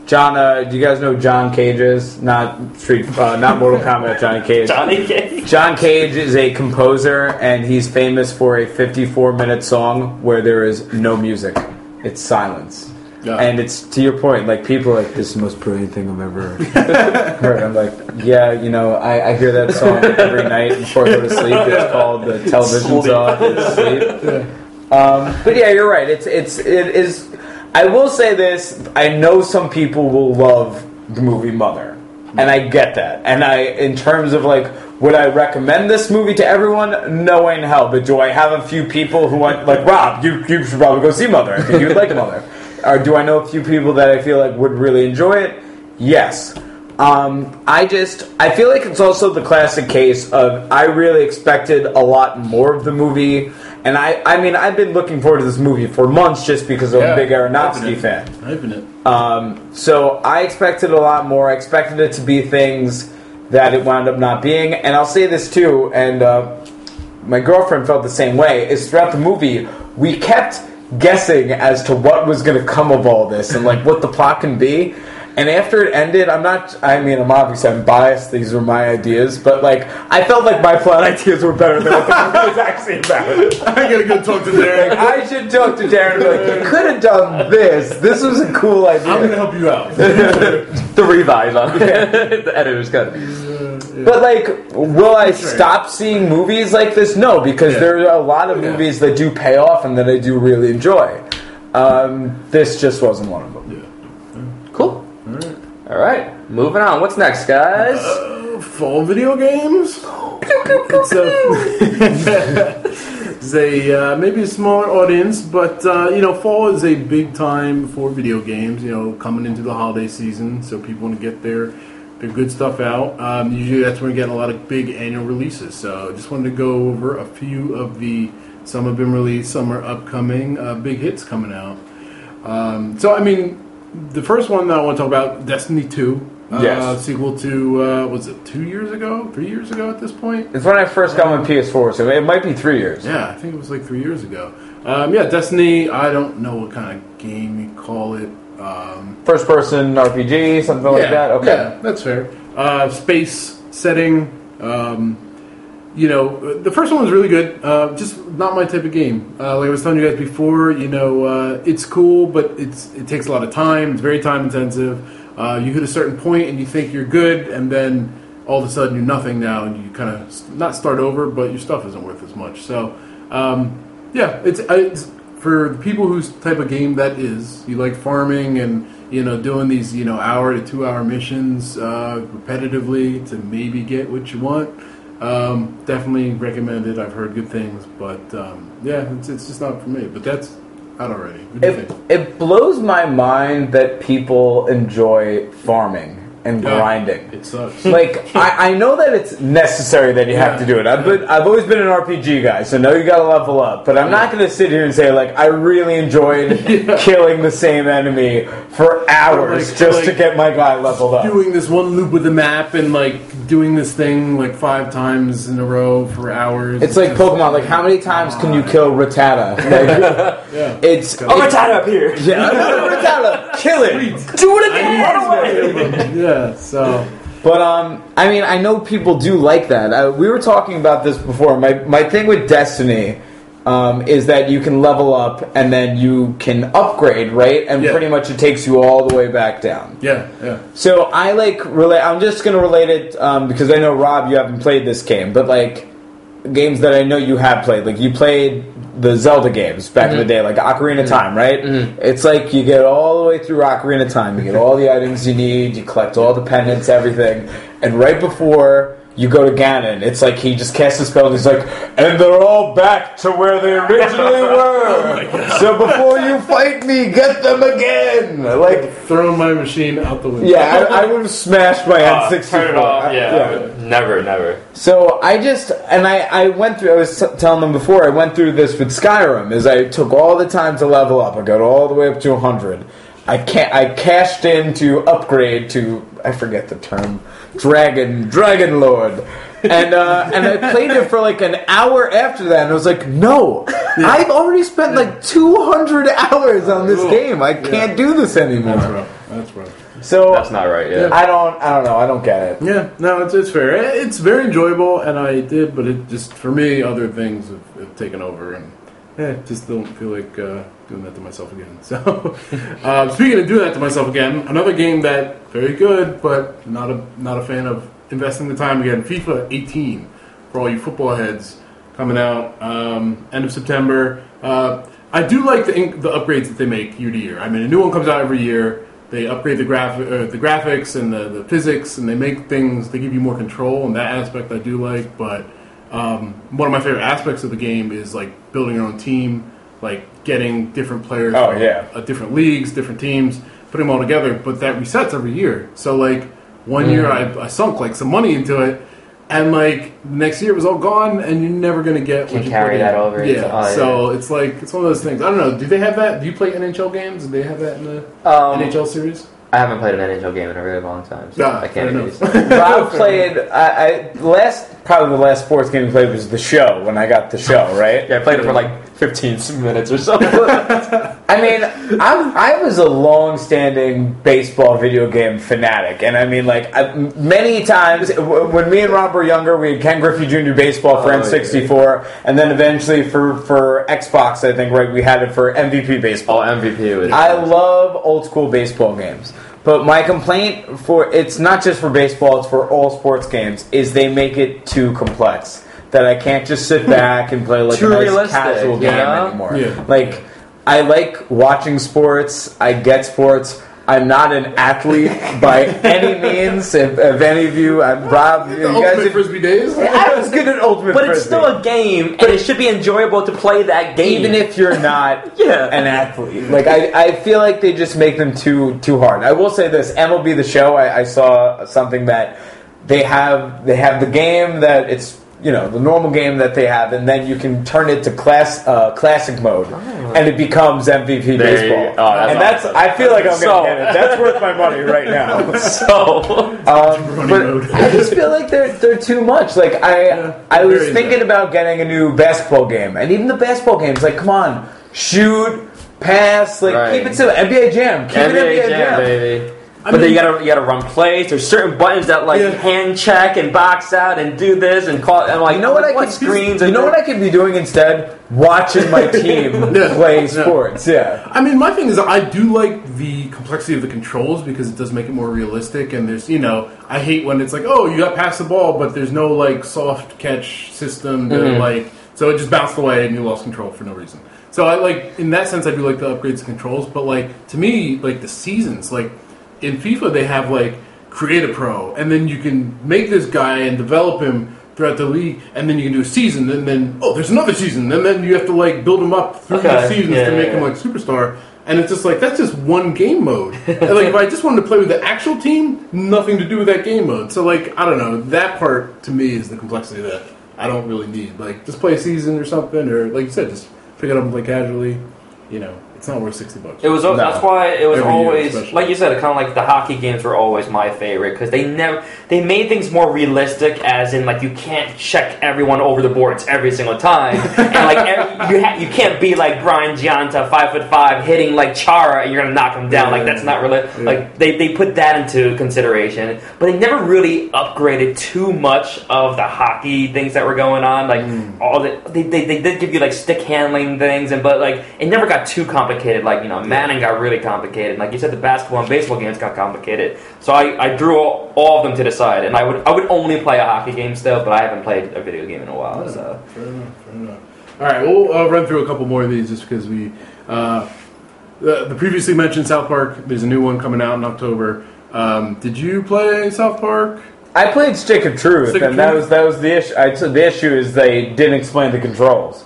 John, uh, do you guys know John Cage is? Not Street, uh, not Mortal Kombat. Johnny Cage. Johnny Cage. John Cage is a composer, and he's famous for a 54 minute song where there is no music. It's silence. Yeah. And it's to your point, like people are like, this is the most brilliant thing I've ever heard. I'm like, yeah, you know, I, I hear that song every night before I go to sleep. It's called the television's Sleep. off. It's sleep. Um, but yeah, you're right. It's it's it is. I will say this. I know some people will love the movie Mother, and I get that. And I, in terms of like, would I recommend this movie to everyone? No way in hell. But do I have a few people who want like Rob? You you should probably go see Mother. I think you would like Mother. Or do I know a few people that I feel like would really enjoy it? Yes. Um, I just I feel like it's also the classic case of I really expected a lot more of the movie, and I I mean I've been looking forward to this movie for months just because I'm Yeah, a big Aronofsky hyping fan. Hyping it. Um, so I expected a lot more. I expected it to be things that it wound up not being. And I'll say this too, and uh, my girlfriend felt the same way. Is throughout the movie we kept guessing as to what was going to come of all this and like what the plot can be. And after it ended, I'm not. I mean, I'm obviously I'm biased. These were my ideas, but like I felt like my plot ideas were better than what the movie was actually about. I gotta go talk to. Like I should talk to Darren. and be Like you could have done this. This was a cool idea. I'm gonna help you out. The revise on the editor's cut. But like, will I stop seeing movies like this? No, because Yeah. there are a lot of Yeah. movies that do pay off and that I do really enjoy. Um, this just wasn't one of them. All right, moving on. What's next, guys? Fall video games. It's a, it's a uh, maybe a smaller audience, but uh, you know, fall is a big time for video games. You know, coming into the holiday season, so people want to get their their good stuff out. Um, usually, that's when we get a lot of big annual releases. So, just wanted to go over a few of the. Some have been released, some are upcoming. Uh, big hits coming out. Um, so, I mean, the first one that I want to talk about, Destiny Two. Uh, Yes. sequel to uh, was it two years ago, three years ago at this point? It's when I first got my PS4, so it might be three years. Yeah, I think it was like three years ago. Um, yeah, Destiny. I don't know what kind of game you call it. Um, First person RPG, something like that. Okay. yeah, that's fair. Uh, space setting. Um, you know, the first one was really good. Uh, just not my type of game. Uh, like I was telling you guys before, you know, uh, it's cool, but it's it takes a lot of time. It's very time intensive. Uh, you hit a certain point and you think you're good, and then all of a sudden you're nothing now, and you kind of not start over, but your stuff isn't worth as much. So, um, yeah, it's, it's for the people whose type of game that is. You like farming and you know doing these you know hour to two hour missions uh, repetitively to maybe get what you want. Um, definitely recommend it. I've heard good things, but um, yeah, it's, it's just not for me. But that's out already. What do you It, think? it blows my mind that people enjoy farming and Yeah. grinding. It sucks. like I, I know that it's necessary that you have to do it. I've been, I've always been an RPG guy, so know you got to level up. But I'm not going to sit here and say like I really enjoyed killing the same enemy for hours Like- just to get my guy leveled up. doing this one loop with the map and like doing this thing like five times in a row for hours. It's like Pokemon. Like how many times can you kill Rattata? Like, Yeah. it's Oh, Rattata up here. yeah, Rattata, kill it, do it again, run away. yeah. So But um, I mean, I know people do like that. Uh, we were talking about this before. My my thing with Destiny um, is that you can level up and then you can upgrade, right? And Yeah. pretty much it takes you all the way back down. yeah, yeah. So I like relate. I'm just gonna relate it um, because I know Rob, you haven't played this game, but like games that I know you have played, like you played the Zelda games back in the day, like Ocarina of Time, right? It's like you get all the way through Ocarina of Time, you get all the items you need, you collect all the pendants, everything, and right before. You go to Ganon. It's like he just casts a spell and he's like, and they're all back to where they originally were. so before you fight me, get them again. Like Throwing my machine out the window. yeah, I, I would have smashed my Uh, N64. turn it off. I- Yeah, never, never. So I just and I I went through. I was t- telling them before. I went through this with Skyrim. Is I took all the time to level up. I got all the way up to 100. I can't. I cashed in to upgrade to. I forget the term. Dragon, Dragon Lord. And uh, and I played it for like an hour after that, and I was like, "No, I've already spent like 200 hours on this Cool. game. I can't do this anymore." That's rough. That's rough. So That's not right. Yeah. I don't. I don't know. I don't get it. Yeah, no, it's, it's fair. It's very enjoyable, and I did, but it just for me, other things have, have taken over, and yeah, just don't feel like uh, doing that to myself again. So, uh, speaking of doing that to myself again, another game that very good, but not a not a fan of investing the time again. FIFA 18 for all you football heads coming out um, end of September. Uh, I do like the inc- the upgrades that they make year to year. I mean, a new one comes out every year. They upgrade the graph uh, the graphics and the, the physics, and they make things. They give you more control, and that aspect I do like. But um, one of my favorite aspects of the game is like building your own team, like getting different players. Oh, from, yeah. uh, different leagues, different teams, putting them all together. But that resets every year. So like One year I, I sunk like some money into it, and like next year it was all gone, and you're never gonna get. what Can you carry put in. that over Yeah. into- oh, so it's like it's one of those things. I don't know. Do they have that? Do you play NHL games? Do they have that in the Um, NHL series? I haven't played an NHL game in a really long time, so I can't fair really enough. say. Rob played. I, I last probably the last sports game he played was the show when I got the show right. Yeah, I played it for like 15 minutes or something. I mean, I'm, I was a long-standing baseball video game fanatic, and I mean, like I, many times when me and Rob were younger, we had Ken Griffey Jr. baseball for Oh, N64, and then eventually for for Xbox, I think right we had it for MVP baseball. oh, MVP was. I love old school baseball games. But my complaint for it's not just for baseball, it's for all sports games, is they make it too complex. That I can't just sit back and play like Too a nice realistic, casual you game know? anymore. Yeah. Like I like watching sports, I get sports. I'm not an athlete by any means. If, if any of you, uh, I'm Rob, you The guys, Ultimate if- Frisbee days. I was good at ultimate but it's still a game, and it should be enjoyable to play that game. even if you're not Yeah. an athlete. Like I, I feel like they just make them too too hard. I will say this: MLB the Show. I, I saw something that they have they have the game that it's you know the normal game that they have, and then you can turn it to class uh, classic mode, and it becomes MVP There baseball. Oh, that's and that's awesome. I feel like I'm So- gonna get it. That's worth my money right now. so, Um, but mode. I just feel like they're they're too much. Like I Yeah, I was very thinking into about getting a new basketball game, and even the basketball games, like come on, shoot, pass, like Right. keep it simple. NBA Jam, keep it NBA NBA Jam, Jam. baby. I but then you gotta you gotta run plays. There's certain buttons that like Yeah. hand check and box out and do this and call. And like You know what I what could screens? You know what I could be doing instead? Watching my team Yeah. play Yeah. sports. Yeah. I mean, my thing is, I do like the complexity of the controls because it does make it more realistic. And there's, you know, I hate when it's like, oh, you got past the ball, but there's no like soft catch system to Mm-hmm. like, so it just bounced away and you lost control for no reason. So I like, in that sense, I do like the upgrades to controls. But like, to me, like the seasons, like in FIFA, they have like create a pro, and then you can make this guy and develop him throughout the league, and then you can do a season, and then oh, there's another season, and then you have to like build him up through the seasons yeah, to make yeah, him like superstar. And it's just like that's just one game mode. and like if I just wanted to play with the actual team, nothing to do with that game mode. So like I don't know, that part to me is the complexity that I don't really need. Like just play a season or something, or like you said, just pick it up and play casually. You know, it's not worth sixty bucks. It was No. that's why it was Every always like you said, kind of like the hockey games were always my favorite because they never they made things more realistic, as in like you can't check everyone over the boards every single time, and like every, you ha- you can't be like Brian Gionta, five foot five, hitting like Chara and you're gonna knock him down. Like that's not really Yeah. like they they put that into consideration, but they never really upgraded too much of the hockey things that were going on. Like Mm. all the they, they they did give you like stick handling things, and but like it never got too complicated. Like you know, Madden got really complicated. Like you said, the basketball and baseball games got complicated. So I, I drew all, all of them to the side, and I would I would only play a hockey game still, but I haven't played a video game in a while. So Fair enough. Fair enough. All right, we'll uh, run through a couple more of these just because we. Uh, the, the previously mentioned South Park. There's a new one coming out in October. Um, did you play South Park? I played Stick of Truth, Stick of and that was that was the issue. I, so the issue is they didn't explain the controls,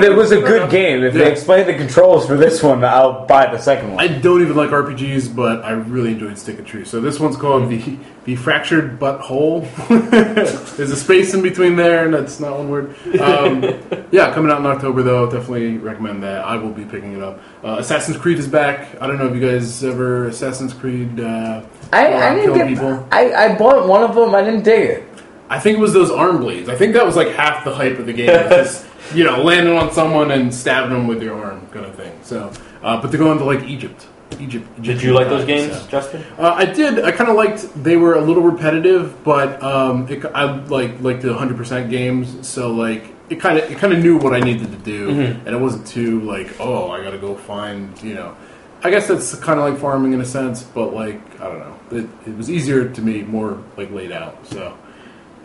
but it was a good game. If Yeah. they explained the controls for this one, I'll buy the second one. I don't even like RPGs, but I really enjoyed Stick of Truth. So this one's called the the Fractured Butthole. There's a space in between there, and that's not one word. Um, yeah, coming out in October though. Definitely recommend that. I will be picking it up. Uh, Assassin's Creed is back. I don't know if you guys ever Assassin's Creed. Uh, I, I didn't killing get. people. I, I bought one of them. I didn't dig it. I think it was those arm blades. I think that was like half the hype of the game. Just you know landing on someone and stabbing them with your arm, kind of thing. So, uh, but they're going to like Egypt. Egypt. did you like those games, so. Justin? Uh, I did. I kind of liked. They were a little repetitive, but um, it, I like like the hundred percent games. So like it kind of it kind of knew what I needed to do, Mm-hmm. and it wasn't too like oh I got to go find you know. I guess that's kind of like farming in a sense, but like I don't know. It, it was easier to me, more like laid out. So.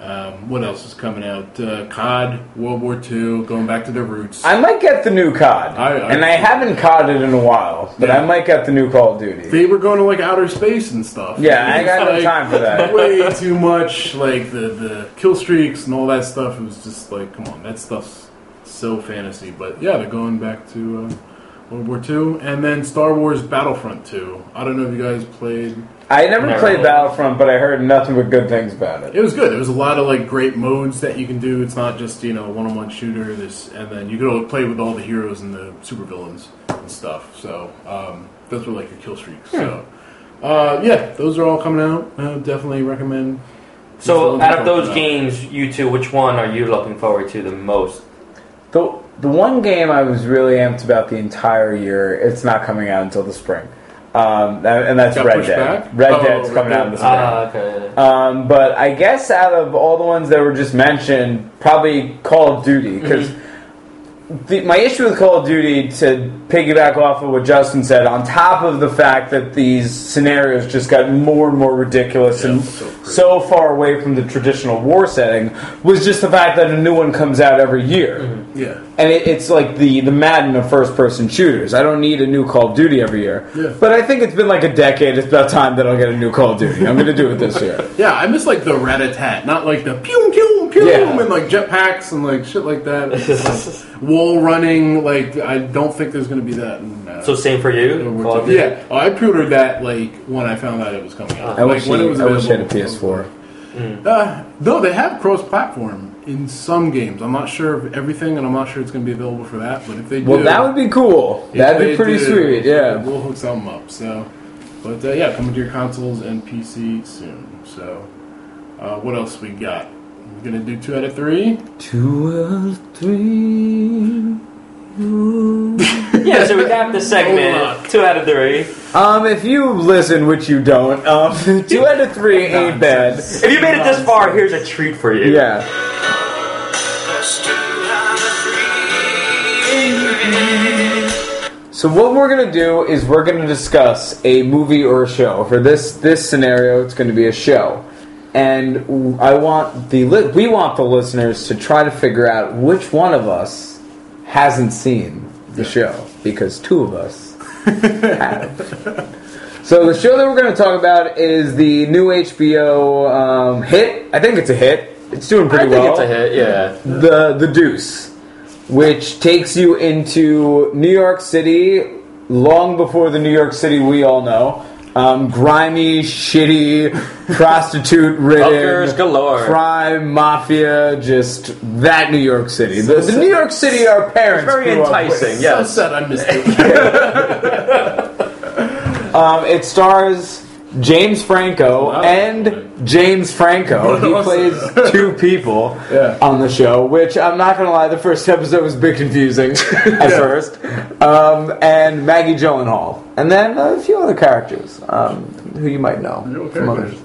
Um, what else is coming out? Uh, COD, World War II, going back to their roots. I might get the new COD, I- I- and I haven't COD it in a while, but Yeah. I might get the new Call of Duty. they were going to like outer space and stuff. Yeah, I got no time for that. way too much. Like the the kill streaks and all that stuff. It was just like, come on, that stuff's so fantasy. But yeah, they're going back to uh, World War II, and then Star Wars Battlefront 2. I don't know if you guys played. I never Never. played Battlefront, but I heard nothing but good things about it. It was good. There was a lot of like great modes that you can do. It's not just you know one-on-one shooter. This and then you can play with all the heroes and the supervillains and stuff. So um, those were like your kill streaks. So uh, yeah, those are all coming out. Uh, definitely recommend. So, out of those are games, you two, which one are you looking forward to the most? The the one game I was really amped about the entire year, it's not coming out until the spring, um, and that's Got Red Dead. back? Red Oh, Dead's Red coming out in the Dead. spring. Ah, okay. Um, but I guess out of all the ones that were just mentioned, probably Call of Duty because my issue with Call of Duty to piggyback off of what Justin said, on top of the fact that these scenarios just got more and more ridiculous Yeah, and so so far away from the traditional war setting, was just the fact that a new one comes out every year. Mm-hmm. Yeah, And it, it's like the, the Madden of first person shooters. I don't need a new Call of Duty every year. Yeah. But I think it's been like a decade. It's about time that I'll get a new Call of Duty. I'm going to do it this year. yeah. I miss like the rat a tat, not like the pew pew pew Yeah. and like jetpacks and like shit like that. Like wall running. Like I don't think there's going to be that. In, uh, So, same for you? Call War of II. Duty? Yeah, oh, I pre-ordered that like when I found out it was coming out. I like wish, when he- it was I wish he had a. PS4. Uh, no, they have cross-platform in some games. I'm not sure of everything, and I'm not sure it's going to be available for that. But if they do, Well, that would be cool. That'd be pretty do, sweet. Yeah. we'll hook something up. So, but uh, yeah, coming to your consoles and PC soon. So, uh, what else we got? We're gonna do two out of three. Two out of three. Yeah, so we got the segment, two out of three. Um, if you listen, which you don't, um, two out of three ain't bad. If you made it this far, here's a treat for you. Yeah. So what we're gonna do is we're gonna discuss a movie or a show. For this this scenario, it's going to be a show, and I want the li- we want the listeners to try to figure out which one of us hasn't seen the show because two of us have. So the show that we're going to talk about is the new HBO um, hit. I think it's a hit. It's doing pretty I think well it's a hit, yeah. the the Deuce, which takes you into New York City long before the New York City we all know. Um, grimy, shitty, prostitute Hookers ridden, galore. crime, mafia, just that New York City. The, the New York City our parents Very grew up with. enticing, So yes. sad I missed it. Um, it stars James Franco Wow. and James Franco. He plays two people Yeah. on the show, which I'm not going to lie, the first episode was a bit confusing at first. Um, and Maggie Gyllenhaal. And then a few other characters um, who you might know Real from others.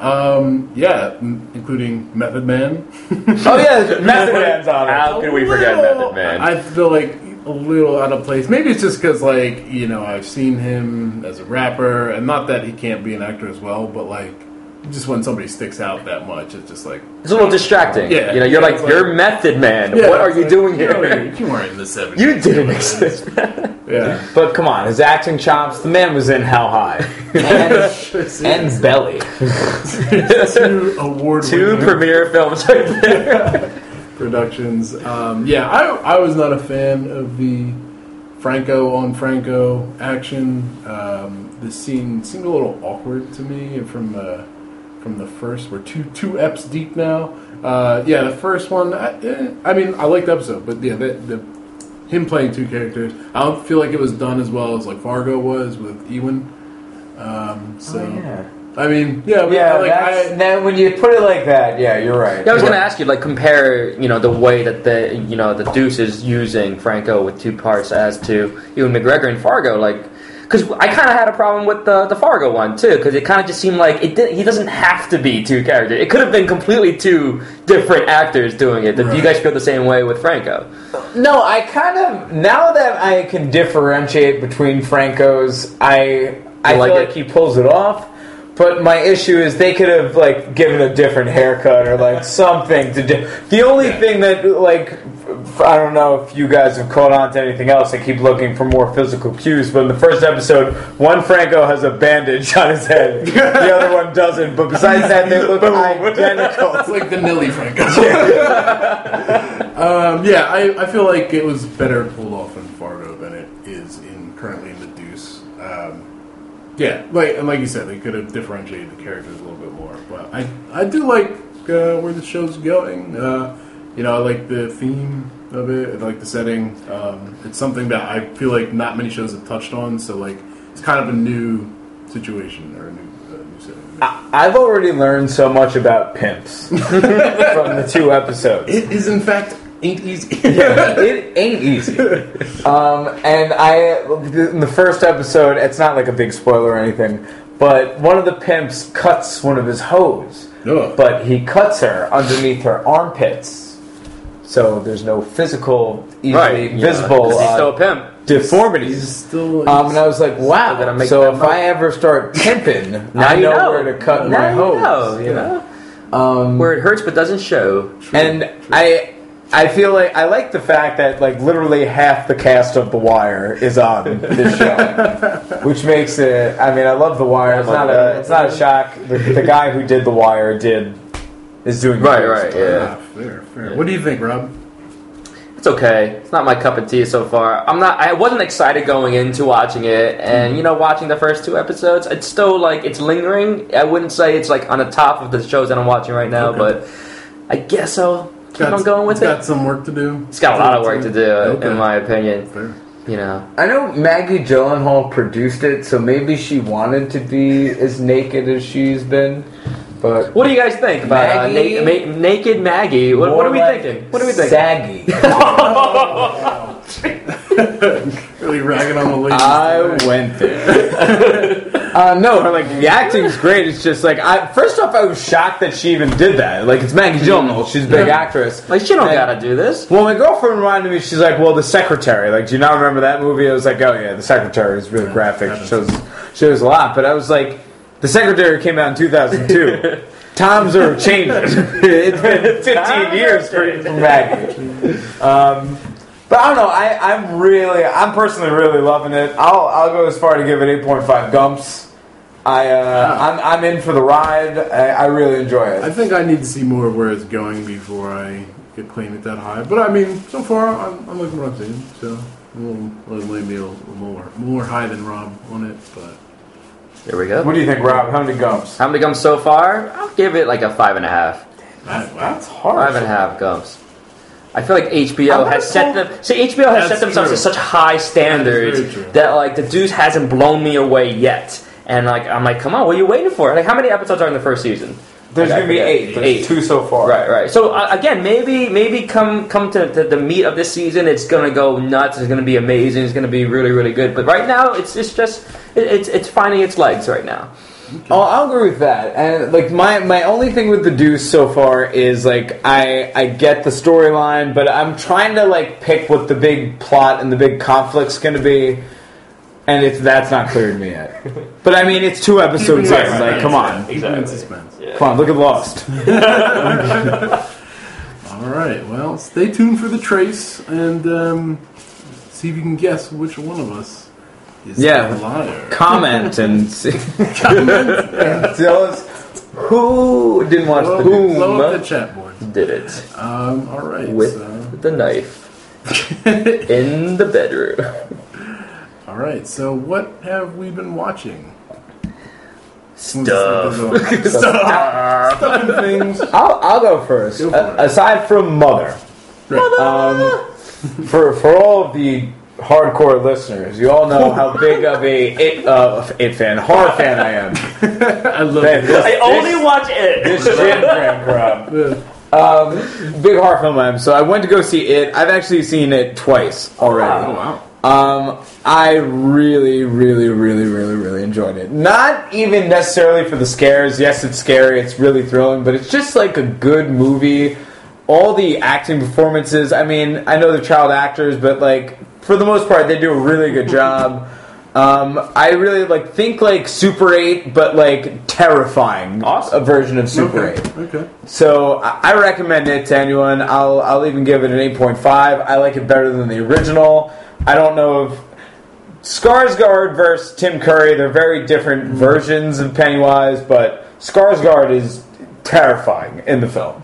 Um, yeah, m- including Method Man. Oh, yeah, Method Man's on it. How can we forget Little- Method Man? I feel like a little out of place. Maybe it's just because, like, you know, I've seen him as a rapper, and not that he can't be an actor as well, but like, just when somebody sticks out that much, it's just like, It's a little distracting. Yeah. You know, you're Yeah, like, it's like- you're Method Man. yeah, what are you like, doing you know, here? you weren't in the '70s. You didn't exist. Yeah. But come on, his acting chops, the man was in How High. And, and Belly. Two award Two premiere films right there. productions. Um, yeah, I, I was not a fan of the Franco on Franco action. Um, the scene seemed a little awkward to me from uh, from the first. We're two two eps deep now. Uh, yeah, the first one. I, eh, I mean, I liked the episode, but yeah, the, the him playing two characters. I don't feel like it was done as well as like Fargo was with Ewan. Um, so I mean, yeah, but Oh, Yeah, like I, now when you put it like that, yeah, you're right. Yeah, I was going to ask you, like, compare, you know, the way that the, you know, the Deuce is using Franco with two parts as to Ewan McGregor and Fargo, like, because I kind of had a problem with the the Fargo one too, because it kind of just seemed like it did, he doesn't have to be two characters. It could have been completely two different actors doing it. Do you guys feel the same way with Franco? No, I kind of now that I can differentiate between Franco's, I I You like feel it? like he pulls it off. But my issue is they could have like given a different haircut or like something to do. The only Yeah. thing that like f- I don't know if you guys have caught on to anything else. I keep looking for more physical cues. But in the first episode, one Franco has a bandage on his head, the other one doesn't. But besides that, they look identical. It's like the Nilly Franco. um, yeah, I, I feel like it was better pulled off in Fargo than it is in currently in the Deuce. Um, yeah, like and like you said, they could have differentiated the characters a little bit more. But I I do like uh, where the show's going. Uh, you know, I like the theme of it. I like the setting. Um, it's something that I feel like not many shows have touched on. So like, it's kind of a new situation or a new, uh, setting. I- I've already learned so much about pimps from the two episodes. It is in fact ain't easy. it ain't easy. Um, and I, in the first episode, it's not like a big spoiler or anything, but one of the pimps cuts one of his hoes, Ugh. but he cuts her underneath her armpits, so there's no physical, easily Right. yeah, he's still a uh, pimp. deformities. He's still. Um, and I was like, wow. gotta make So if money. I ever start pimping, Now I you know, know. where to cut Now my you hose. know, you know? Um, Where it hurts but doesn't show. and I I feel like I like the fact that like literally half the cast of The Wire is on this show, which makes it. I mean, I love The Wire. It's not a it's not a shock. The, the guy who did The Wire did is doing Right, great right, yeah. Ah, fair, fair. What do you think, Rob? It's okay. It's not my cup of tea so far. I'm not. I wasn't excited going into watching it, and you know, watching the first two episodes, it's still like it's lingering. I wouldn't say it's like on the top of the shows that I'm watching right now, Okay. but I guess I'll keep Got- on going with it's Got some work to do. It's got a lot of work to do, Okay. in my opinion. Fair. You know, I know Maggie Gyllenhaal produced it, so maybe she wanted to be as naked as she's been. But what do you guys think about uh, na- ma- naked Maggie? What, what are we like thinking? What are we thinking? Saggy. Really ragging on the ladies. I today. went there. uh, no, her, like the acting's great. It's just like I first off, I was shocked that she even did that. Like it's Maggie Gyllenhaal; she's a big actress. Like she don't And- gotta do this. Well, my girlfriend reminded me. She's like, "Well, the secretary. Like, do you not remember that movie?" I was like, "Oh yeah, the secretary is really graphic. It shows shows a lot." But I was like, "The secretary came out in 2002." Times are changing. it's been 15 years for, for Maggie. Um, but I don't know. I, I'm really, I'm personally really loving it. I'll, I'll go as far to give it 8.5 gumps. I, uh, I'm, I'm in for the ride. I, I really enjoy it. I think I need to see more of where it's going before I could claim it that high. But I mean, so far I'm, I'm liking what I'm seeing. So I'm a little, maybe a little more more high than Rob on it. But Here we go. What do you think, Rob? How many gumps? How many gums so far? I'll give it like a five and a half. wow. That's hard. Five and a half gums. I feel like HBO has set them. See, HBO has set themselves true. to such high standards That that like the Deuce hasn't blown me away yet. And like I'm like, come on, what are you waiting for? Like, how many episodes are in the first season? There's gonna be forget. eight. There's Eight. two so far. Right, right. So uh, again, maybe maybe come come to, to the meat of this season, it's gonna go nuts. It's gonna be amazing. It's gonna be really really good. But right now, it's it's just it, it's it's finding its legs right now. Oh, I'll agree with that. And like my my only thing with the Deuce so far is like I I get the storyline, but I'm trying to like pick what the big plot and the big conflict's going to be, and it's that's not clear to me yet. But I mean, it's two episodes in. Like, come on, Keep it in suspense. come on, look at Lost. All right. Well, stay tuned for the trace and um, see if you can guess which one of us is Yeah. the liar. Comment and see. and tell us who didn't watch Blow, the blow Boom. up the chat board. Did it Um, all right. with so, the knife in the bedroom. all right. So, what have we been watching? Stuff. Stuff. Stuff and things. I'll, I'll go first. Go for A- it. aside from Mother, um, for for all of the hardcore listeners, you all know how big of a it, uh, it fan, horror fan I am. I love Man, it. this- I only this- watch it. this gym crank Rob. Um, big horror film I am. So I went to go see it. I've actually seen it twice already. Oh wow. Um, I really, really, really, really, really enjoyed it. Not even necessarily for the scares. Yes, it's scary. It's really thrilling, but it's just like a good movie. All the acting performances. I mean, I know they're child actors, but like for the most part, they do a really good job. Um, I really like think like Super Eight, but like terrifying. Awesome. A version of Super Okay. Eight. Okay. So I I recommend it to anyone. I'll I'll even give it an eight point five. I like it better than the original. I don't know if Skarsgård versus Tim Curry. They're very different versions of Pennywise, but Skarsgård is terrifying in the film.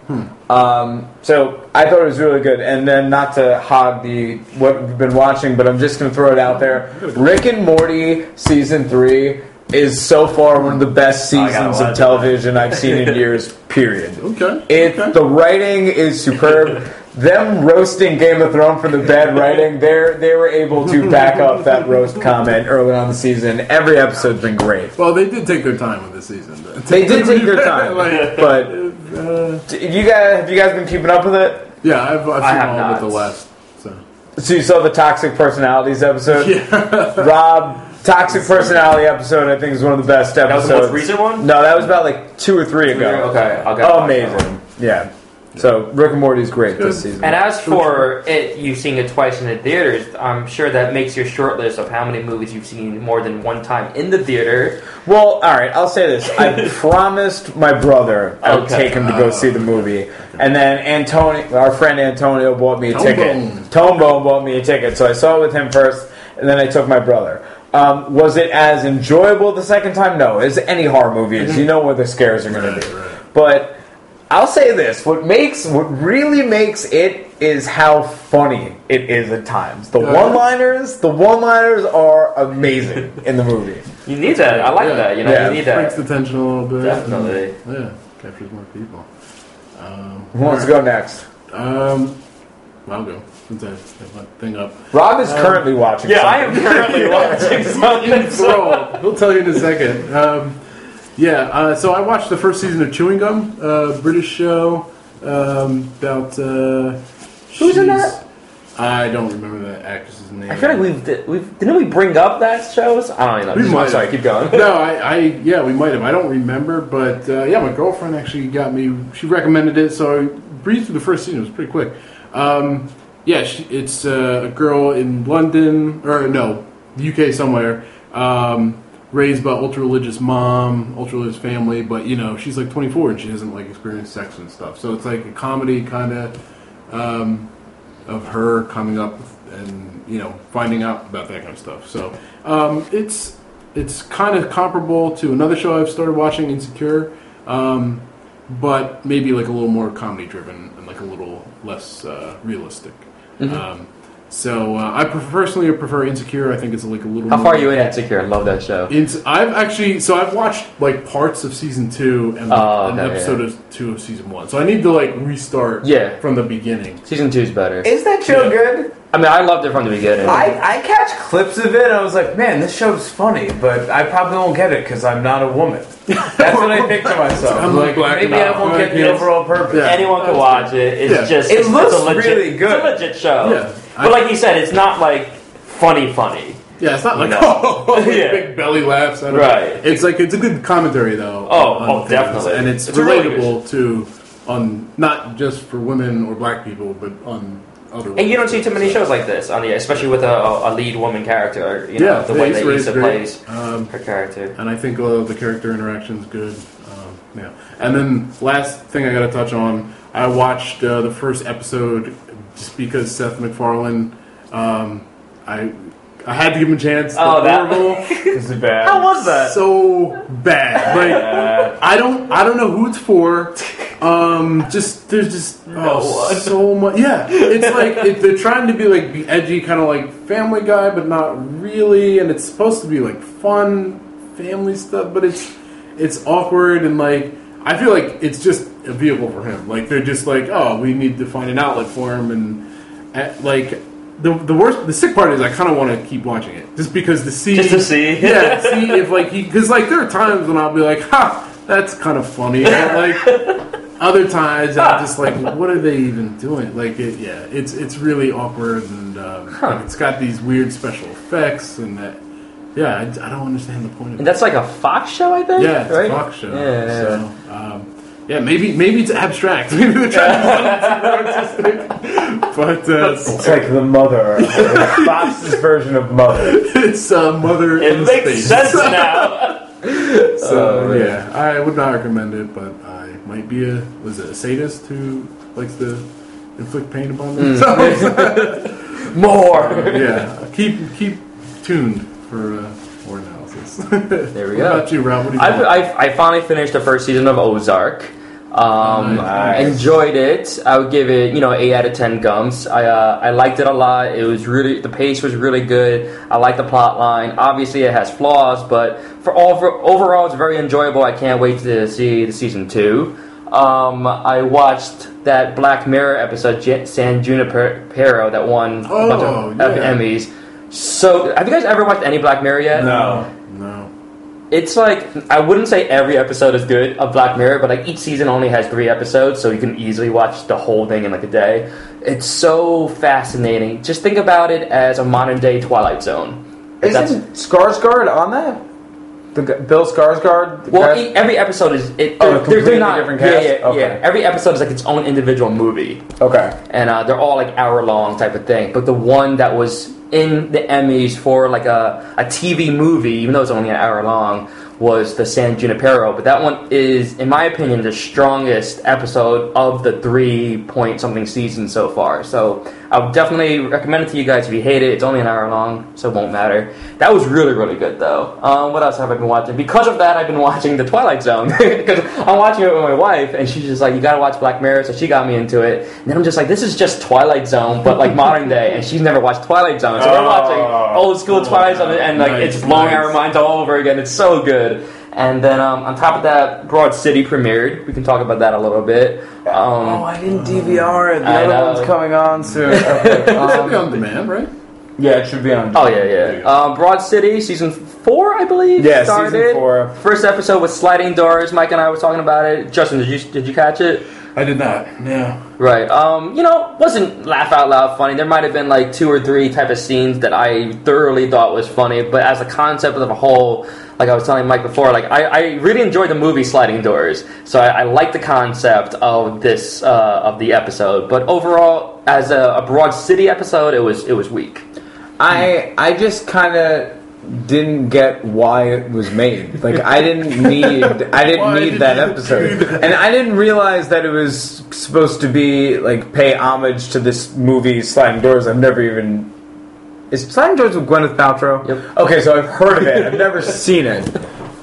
Um, so I thought it was really good. And then not to hog the what we've been watching, but I'm just going to throw it out there. Rick and Morty season three is so far one of the best seasons of television I've seen in years. Period. Okay. It okay. the writing is superb. Them roasting Game of Thrones for the bad writing, they they were able to back up that roast comment early on the season. Every episode's been great. well, they did take their time with this season. They did take their time, Like, but uh, you guys have you guys been keeping up with it? yeah, I've, I've I seen have all not. but the last. So. So you saw the toxic personalities episode? Rob, toxic personality episode. I think is one of the best was episodes. the most recent one? No, that was about like two or three ago. Okay, I'll get Oh, watch that one. amazing. Yeah. So Rick and Morty's great this season. And as for it, you seeing it twice in the theaters, I'm sure that makes your short list of how many movies you've seen more than one time in the theater. Well, all right. I'll say this. I promised my brother I would Okay. take him to go see the movie, and then Antonio, our friend Antonio, bought me a Tone ticket. Bone. Tone Bone bought me a ticket, so I saw it with him first, and then I took my brother. Um, was it as enjoyable the second time? No. As any horror movie is, you know what the scares are going to be. But I'll say this: what makes, what really makes it is how funny it is at times. The Yeah. one-liners, the one-liners are amazing in the movie. You need that. I like Yeah. that. You know, Yeah. you need that. breaks that. the tension a little bit. Definitely. and, yeah, captures more people. Um, Who wants to go next? Um, I'll go since I have my thing up. Rob is currently watching. Yeah, I am currently watching something. So. He'll tell you in a second. Um, yeah, uh, so I watched the first season of Chewing Gum, uh, British show um, about. Uh, Who's in that? I don't remember the actress's name. I feel like we've di- we've didn't we bring up that shows? I don't even know. We might sorry, have. keep going. no, I, I, yeah, we might have. I don't remember, but uh, yeah, my girlfriend actually got me. She recommended it, so I breezed through the first season. It was pretty quick. Um, yeah, she, it's uh, a girl in London, or no, UK somewhere, um, raised by ultra religious mom, ultra religious family, but you know she's like 24 and she hasn't like experienced sex and stuff. So it's like a comedy kind of um, of her coming up and you know finding out about that kind of stuff. So um, it's it's kind of comparable to another show I've started watching, Insecure, um, but maybe like a little more comedy driven and like a little less uh, realistic. Mm-hmm. So uh, I prefer, personally prefer Insecure. I think it's like a little. How more far are you in Insecure? I love that show. Ins- I've actually so I've watched like parts of season two and Oh, an okay, episode of two of season one. So I need to like restart Yeah. from the beginning. Season two is better. Is that show Yeah. good? I mean, I loved it from the beginning. I, I catch clips of it and I was like, man, this show's funny, but I probably won't get it because I'm not a woman. That's what I think to myself. I'm like, black maybe and I won't white. get the Yes. overall purpose. Yeah. Anyone can watch it. It's Yeah. just It it's, looks it's a legit, really good. It's a legit show. But like you said, it's not like funny, funny. Yeah, it's not like No. oh, like Yeah. big belly laughs. I don't Right. Know. It's like it's a good commentary though. Oh, on oh, things. definitely. and it's, It's a really relatable to on not just for women or black people, but on other. And you don't see too many shows like this, on the, especially with a, a lead woman character. You know, Yeah, the way that Rae's Issa plays Um, her character. and I think uh, the character interaction's good. Um, yeah, and then last thing I got to touch on, I watched uh, the first episode just because Seth MacFarlane. Um, I I had to give him a chance. Oh, The that- Orville, Is it bad? How was that? so bad. Like I don't I don't know who it's for. Um, just there's just oh, one. so much. Yeah, it's like it, they're trying to be like be edgy, kind of like Family Guy, but not really. And it's supposed to be like fun family stuff, but it's it's awkward and like I feel like it's just a vehicle for him. Like they're just like, oh, we need to find an outlet for him, and uh, like. The, the worst the sick part is I kind of want to keep watching it just because to see Just to see. yeah see if like he because like there are times when I'll be like ha that's kind of funny like other times I'm just like what are they even doing like it, yeah it's it's really awkward and um, like, it's got these weird special effects and that yeah I, I don't understand the point of And it that's like a Fox show, I think. yeah it's right? a Fox show Yeah, yeah, so um, yeah maybe maybe it's abstract maybe they're trying to do artistic but uh, It's like the mother. It's Fox's version of mother. it's uh, mother It in makes space. sense now. So Oh, yeah, I would not recommend it, but I might be a was it a sadist who likes to inflict pain upon Hmm. themselves. More. yeah, keep keep tuned for uh, analysis. There we what go. about you, Rob? What do you I, think? I, I finally finished the first season of Ozark. Um, Nice. Enjoyed it. I would give it, you know, eight out of ten gums. I uh, I liked it a lot. It was really the pace was really good. I like the plot line. Obviously, it has flaws, but for all for, overall, it's very enjoyable. I can't wait to see the season two. Um, I watched that Black Mirror episode, J- San Junipero, that won a bunch Oh, of of yeah. Emmys. So, have you guys ever watched any Black Mirror yet? No. It's like I wouldn't say every episode is good of Black Mirror, but like each season only has three episodes, so you can easily watch the whole thing in like a day. It's so fascinating. Just think about it as a modern day Twilight Zone. Isn't Skarsgård on that? The Bill Skarsgård. well, e- every episode is it. Oh, they're- completely they're not different yeah, cast? Yeah, Okay. yeah. Every episode is like its own individual movie. okay. and uh, they're all like hour long type of thing. But the one that was in the Emmys for like a, a TV movie, even though it's only an hour long, was the San Junipero. But that one is, in my opinion, the strongest episode of the three point something season so far. So I would definitely recommend it to you guys if you hate it. It's only an hour long, so it won't matter. That was really, really good though. Um, what else have I been watching? Because of that, I've been watching The Twilight Zone because I'm watching it with my wife, and she's just like, "You gotta watch Black Mirror," so she got me into it. And then I'm just like, "This is just Twilight Zone, but like modern day," and she's never watched Twilight Zone, so we're Oh. watching old school Twilight Zone, and like Nice, it's blowing nice. our minds all over again. It's so good. And then um, on top of that, Broad City premiered. We can talk about that a little bit. oh, Um, I didn't DVR it. The I other know. one's coming on soon. Okay, It should be um, on demand, right? yeah, it should be on. Oh yeah, yeah. Um, Broad City season four, I believe. Yeah, season four. First episode was sliding doors. Mike and I were talking about it. Justin, did you did you catch it? I did not. No. Right. Um, you know, wasn't laugh out loud funny. There might have been like two or three type of scenes that I thoroughly thought was funny, but as a concept of a whole, like I was telling Mike before, like I, I really enjoyed the movie Sliding Doors. So I, I like the concept of this uh, of the episode, but overall, as a, a broad city episode, it was it was weak. I I just kind of didn't get why it was made. Like I didn't need I didn't Why need did that episode, that? and I didn't realize that it was supposed to be like pay homage to this movie Sliding Doors. I've never even is Sliding Doors with Gwyneth Paltrow. Yep. Okay, so I've heard of it. I've never seen it.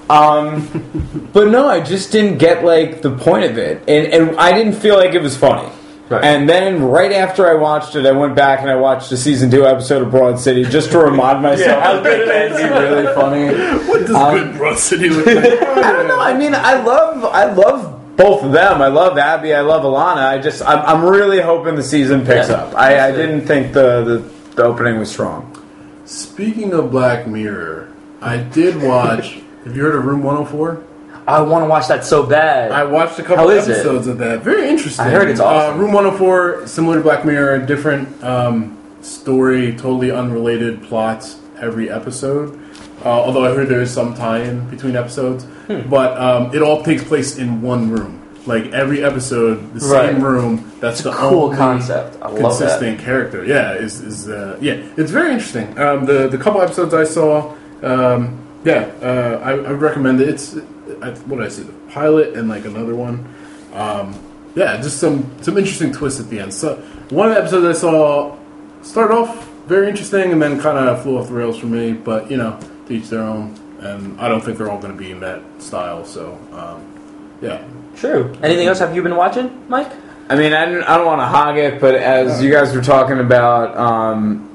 Um, but no, I just didn't get like the point of it, and and I didn't feel like it was funny. Right. And then right after I watched it, I went back and I watched the season two episode of Broad City just to remind myself yeah, how good it is. Be really funny. What does Um, good Broad City look like? I don't know. I mean, I love, I love both of them. I love Abbi. I love Ilana. I just, I'm, I'm really hoping the season picks Yeah. up. I, I didn't think the, the the opening was strong. Speaking of Black Mirror, I did watch. have you heard of Room 104? I want to watch that so bad. I watched a couple is it? episodes of that. Very interesting. I heard it's awesome. Uh, Room 104, similar to Black Mirror, different um, story, totally unrelated plots every episode. Uh, although I heard there is some tie-in between episodes, Hmm. but um, it all takes place in one room. Like every episode, the Right. same room. That's the cool concept. I love that. consistent character. Yeah, is is uh, yeah, it's very interesting. Um, the the couple episodes I saw, um, yeah, uh, I, I recommend it. It's I, what did I see the pilot and like another one. Um, yeah, just some some interesting twists at the end. So one of the episodes I saw started off very interesting and then kind of flew off the rails for me. But you know, to each their own. And I don't think they're all going to be in that style. So um, yeah, True. Anything else have you been watching, Mike? I mean, I don't, I don't want to hog it, but as you guys were talking about um,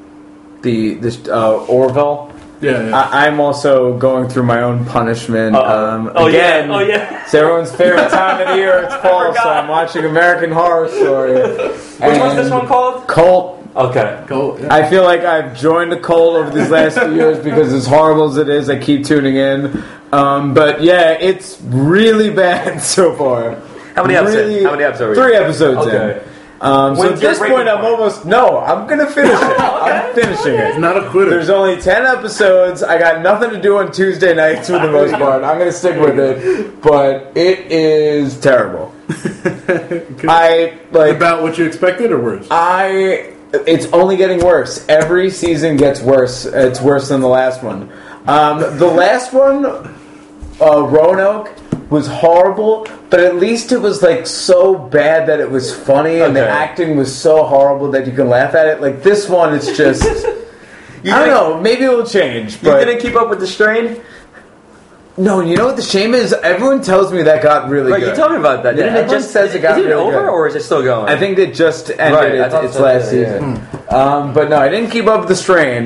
the this uh, Orville, yeah, yeah. I, I'm also going through my own punishment. Um, oh again, yeah. Oh yeah. It's everyone's favorite time of the year. It's fall, so. I'm watching American Horror Story. Which one's this one called? Cult. Okay. Cult. Yeah. I feel like I've joined the cult over these last few years because as horrible as it is, I keep tuning in. Um, but yeah, it's really bad so far. How many episodes? How many episodes are Three episodes Okay. in. Um, so at this point, I'm almost no. I'm gonna finish it. I'm finishing it. Not a quitter. There's only 10 episodes. I got nothing to do on Tuesday nights for the most part. I'm going to stick with it. But it is terrible. I, like, about what you expected or worse? I. It's only getting worse. Every season gets worse. It's worse than the last one. Um, the last one, uh, Roanoke, was horrible, but at least it was like so bad that it was funny, and the Okay. acting was so horrible that you can laugh at it. Like this one, it's just. I don't know. Maybe it will change, You but didn't keep up with the strain? No, you know what the shame is? Everyone tells me that got really Right, good. you told me about that. Yeah, Didn't it everyone just says it got is it really over good. or is it still going? I think it just ended Right, I its, thought its so, last yeah, season. Um, but no, I didn't keep up with the strain.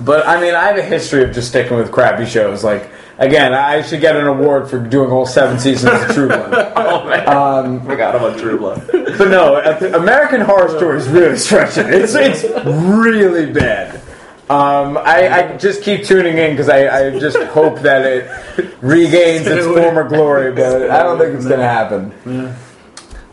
But I mean, I have a history of just sticking with crappy shows. Like again, I should get an award for doing all seven seasons of True Blood. oh man, Um, forgot about True Blood. but no, uh, American Horror Story is really stretching. It's it's really bad. Um, I, I just keep tuning in because I, I just hope that it regains its former glory, but I don't think it's going to happen.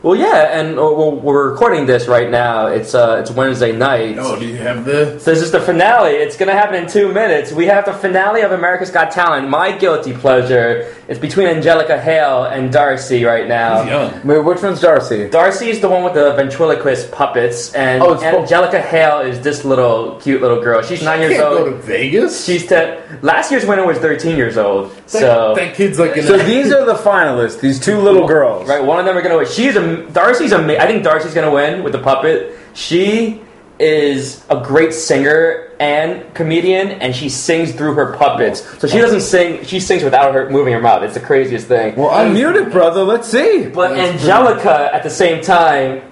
Well, yeah, and uh, well, we're recording this right now. It's uh, it's Wednesday night. Oh, do you have the? So this is the finale. It's going to happen in two minutes. We have the finale of America's Got Talent. My guilty pleasure. It's between Angelica Hale and Darci right now. He's young. Wait, which one's Darci? Darci is the one with the ventriloquist puppets, and Oh, it's full- Angelica Hale is this little cute little girl. She's nine years Can't go old. to Vegas. She's ten. Last year's winner was thirteen years old. That, So that kid's like in So these are the finalists. These two little girls. right, one of them are gonna win. She's a Darci's a. I think Darci's gonna win with the puppet. She is a great singer and comedian, and she sings through her puppets. So she doesn't sing; she sings without her moving her mouth. It's the craziest thing. Well, unmute it, brother. Let's see. But Angelica, at the same time,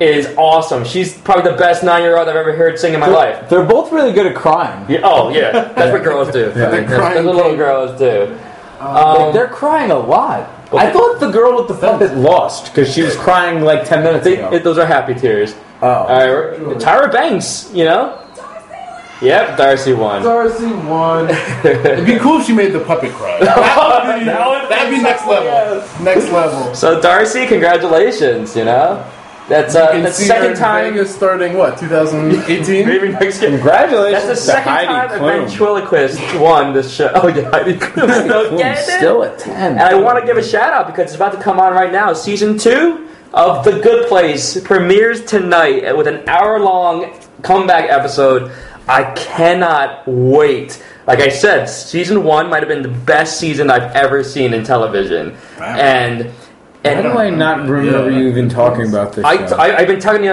is awesome. She's probably the best nine-year-old I've ever heard sing in my life. They're both really good at crying. Yeah, oh yeah, that's what girls do. Yeah. That's crying what little girls do. Like, Um, they're crying a lot. I thought the girl with the puppet lost because she was crying like ten minutes they- ago. it- those are happy tears. oh, All right, we're- Tyra Banks, you know. Yep, Darci won. Darci won. It'd be cool if she made the puppet cry. That would be, that'd be next level. Next level. So Darci, congratulations. You know, that's uh, You can that's the see second time. Vegas starting what 2018. Maybe next year. congratulations That's the to second Heidi time a Klum. ventriloquist won this show. Oh yeah, Heidi Klum still Klum still at ten. And I want to give a shout out because it's about to come on right now. Season two of The Good Place premieres tonight with an hour long comeback episode. I cannot wait. Like I said, season one might have been the best season I've ever seen in television. Wow. And Why do I not remember you even talking about this? I, show? I, I've been telling you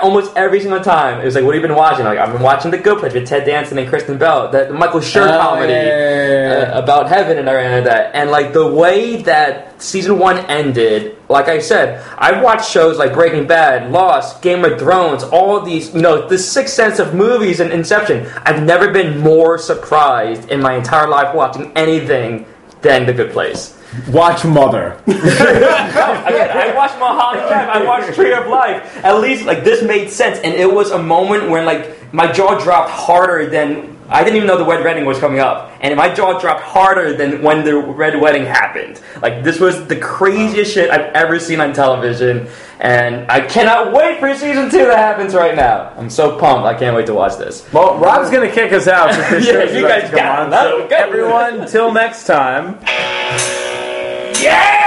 almost every single time. It was like, what have you been watching? Like, I've been watching The Good Place with Ted Danson and Kristen Bell, the, the Michael Schur Oh, comedy yeah, yeah, yeah. uh, about heaven and everything like that. And like the way that season one ended, like I said, I've watched shows like Breaking Bad, Lost, Game of Thrones, all these, you know, the sixth sense of movies and Inception. I've never been more surprised in my entire life watching anything than The Good Place. Watch Mother. Again, I watched Mulholland Drive. I watched Tree of Life. At least, like this made sense, and it was a moment when, like, my jaw dropped harder than I didn't even know the red wedding was coming up, and my jaw dropped harder than when the red wedding happened. Like this was the craziest shit I've ever seen on television, and I cannot wait for season two that happens right now. I'm so pumped! I can't wait to watch this. Well, Rob's gonna kick us out. 'cause this Yeah, you guys come got on. So everyone, till next time. Yeah!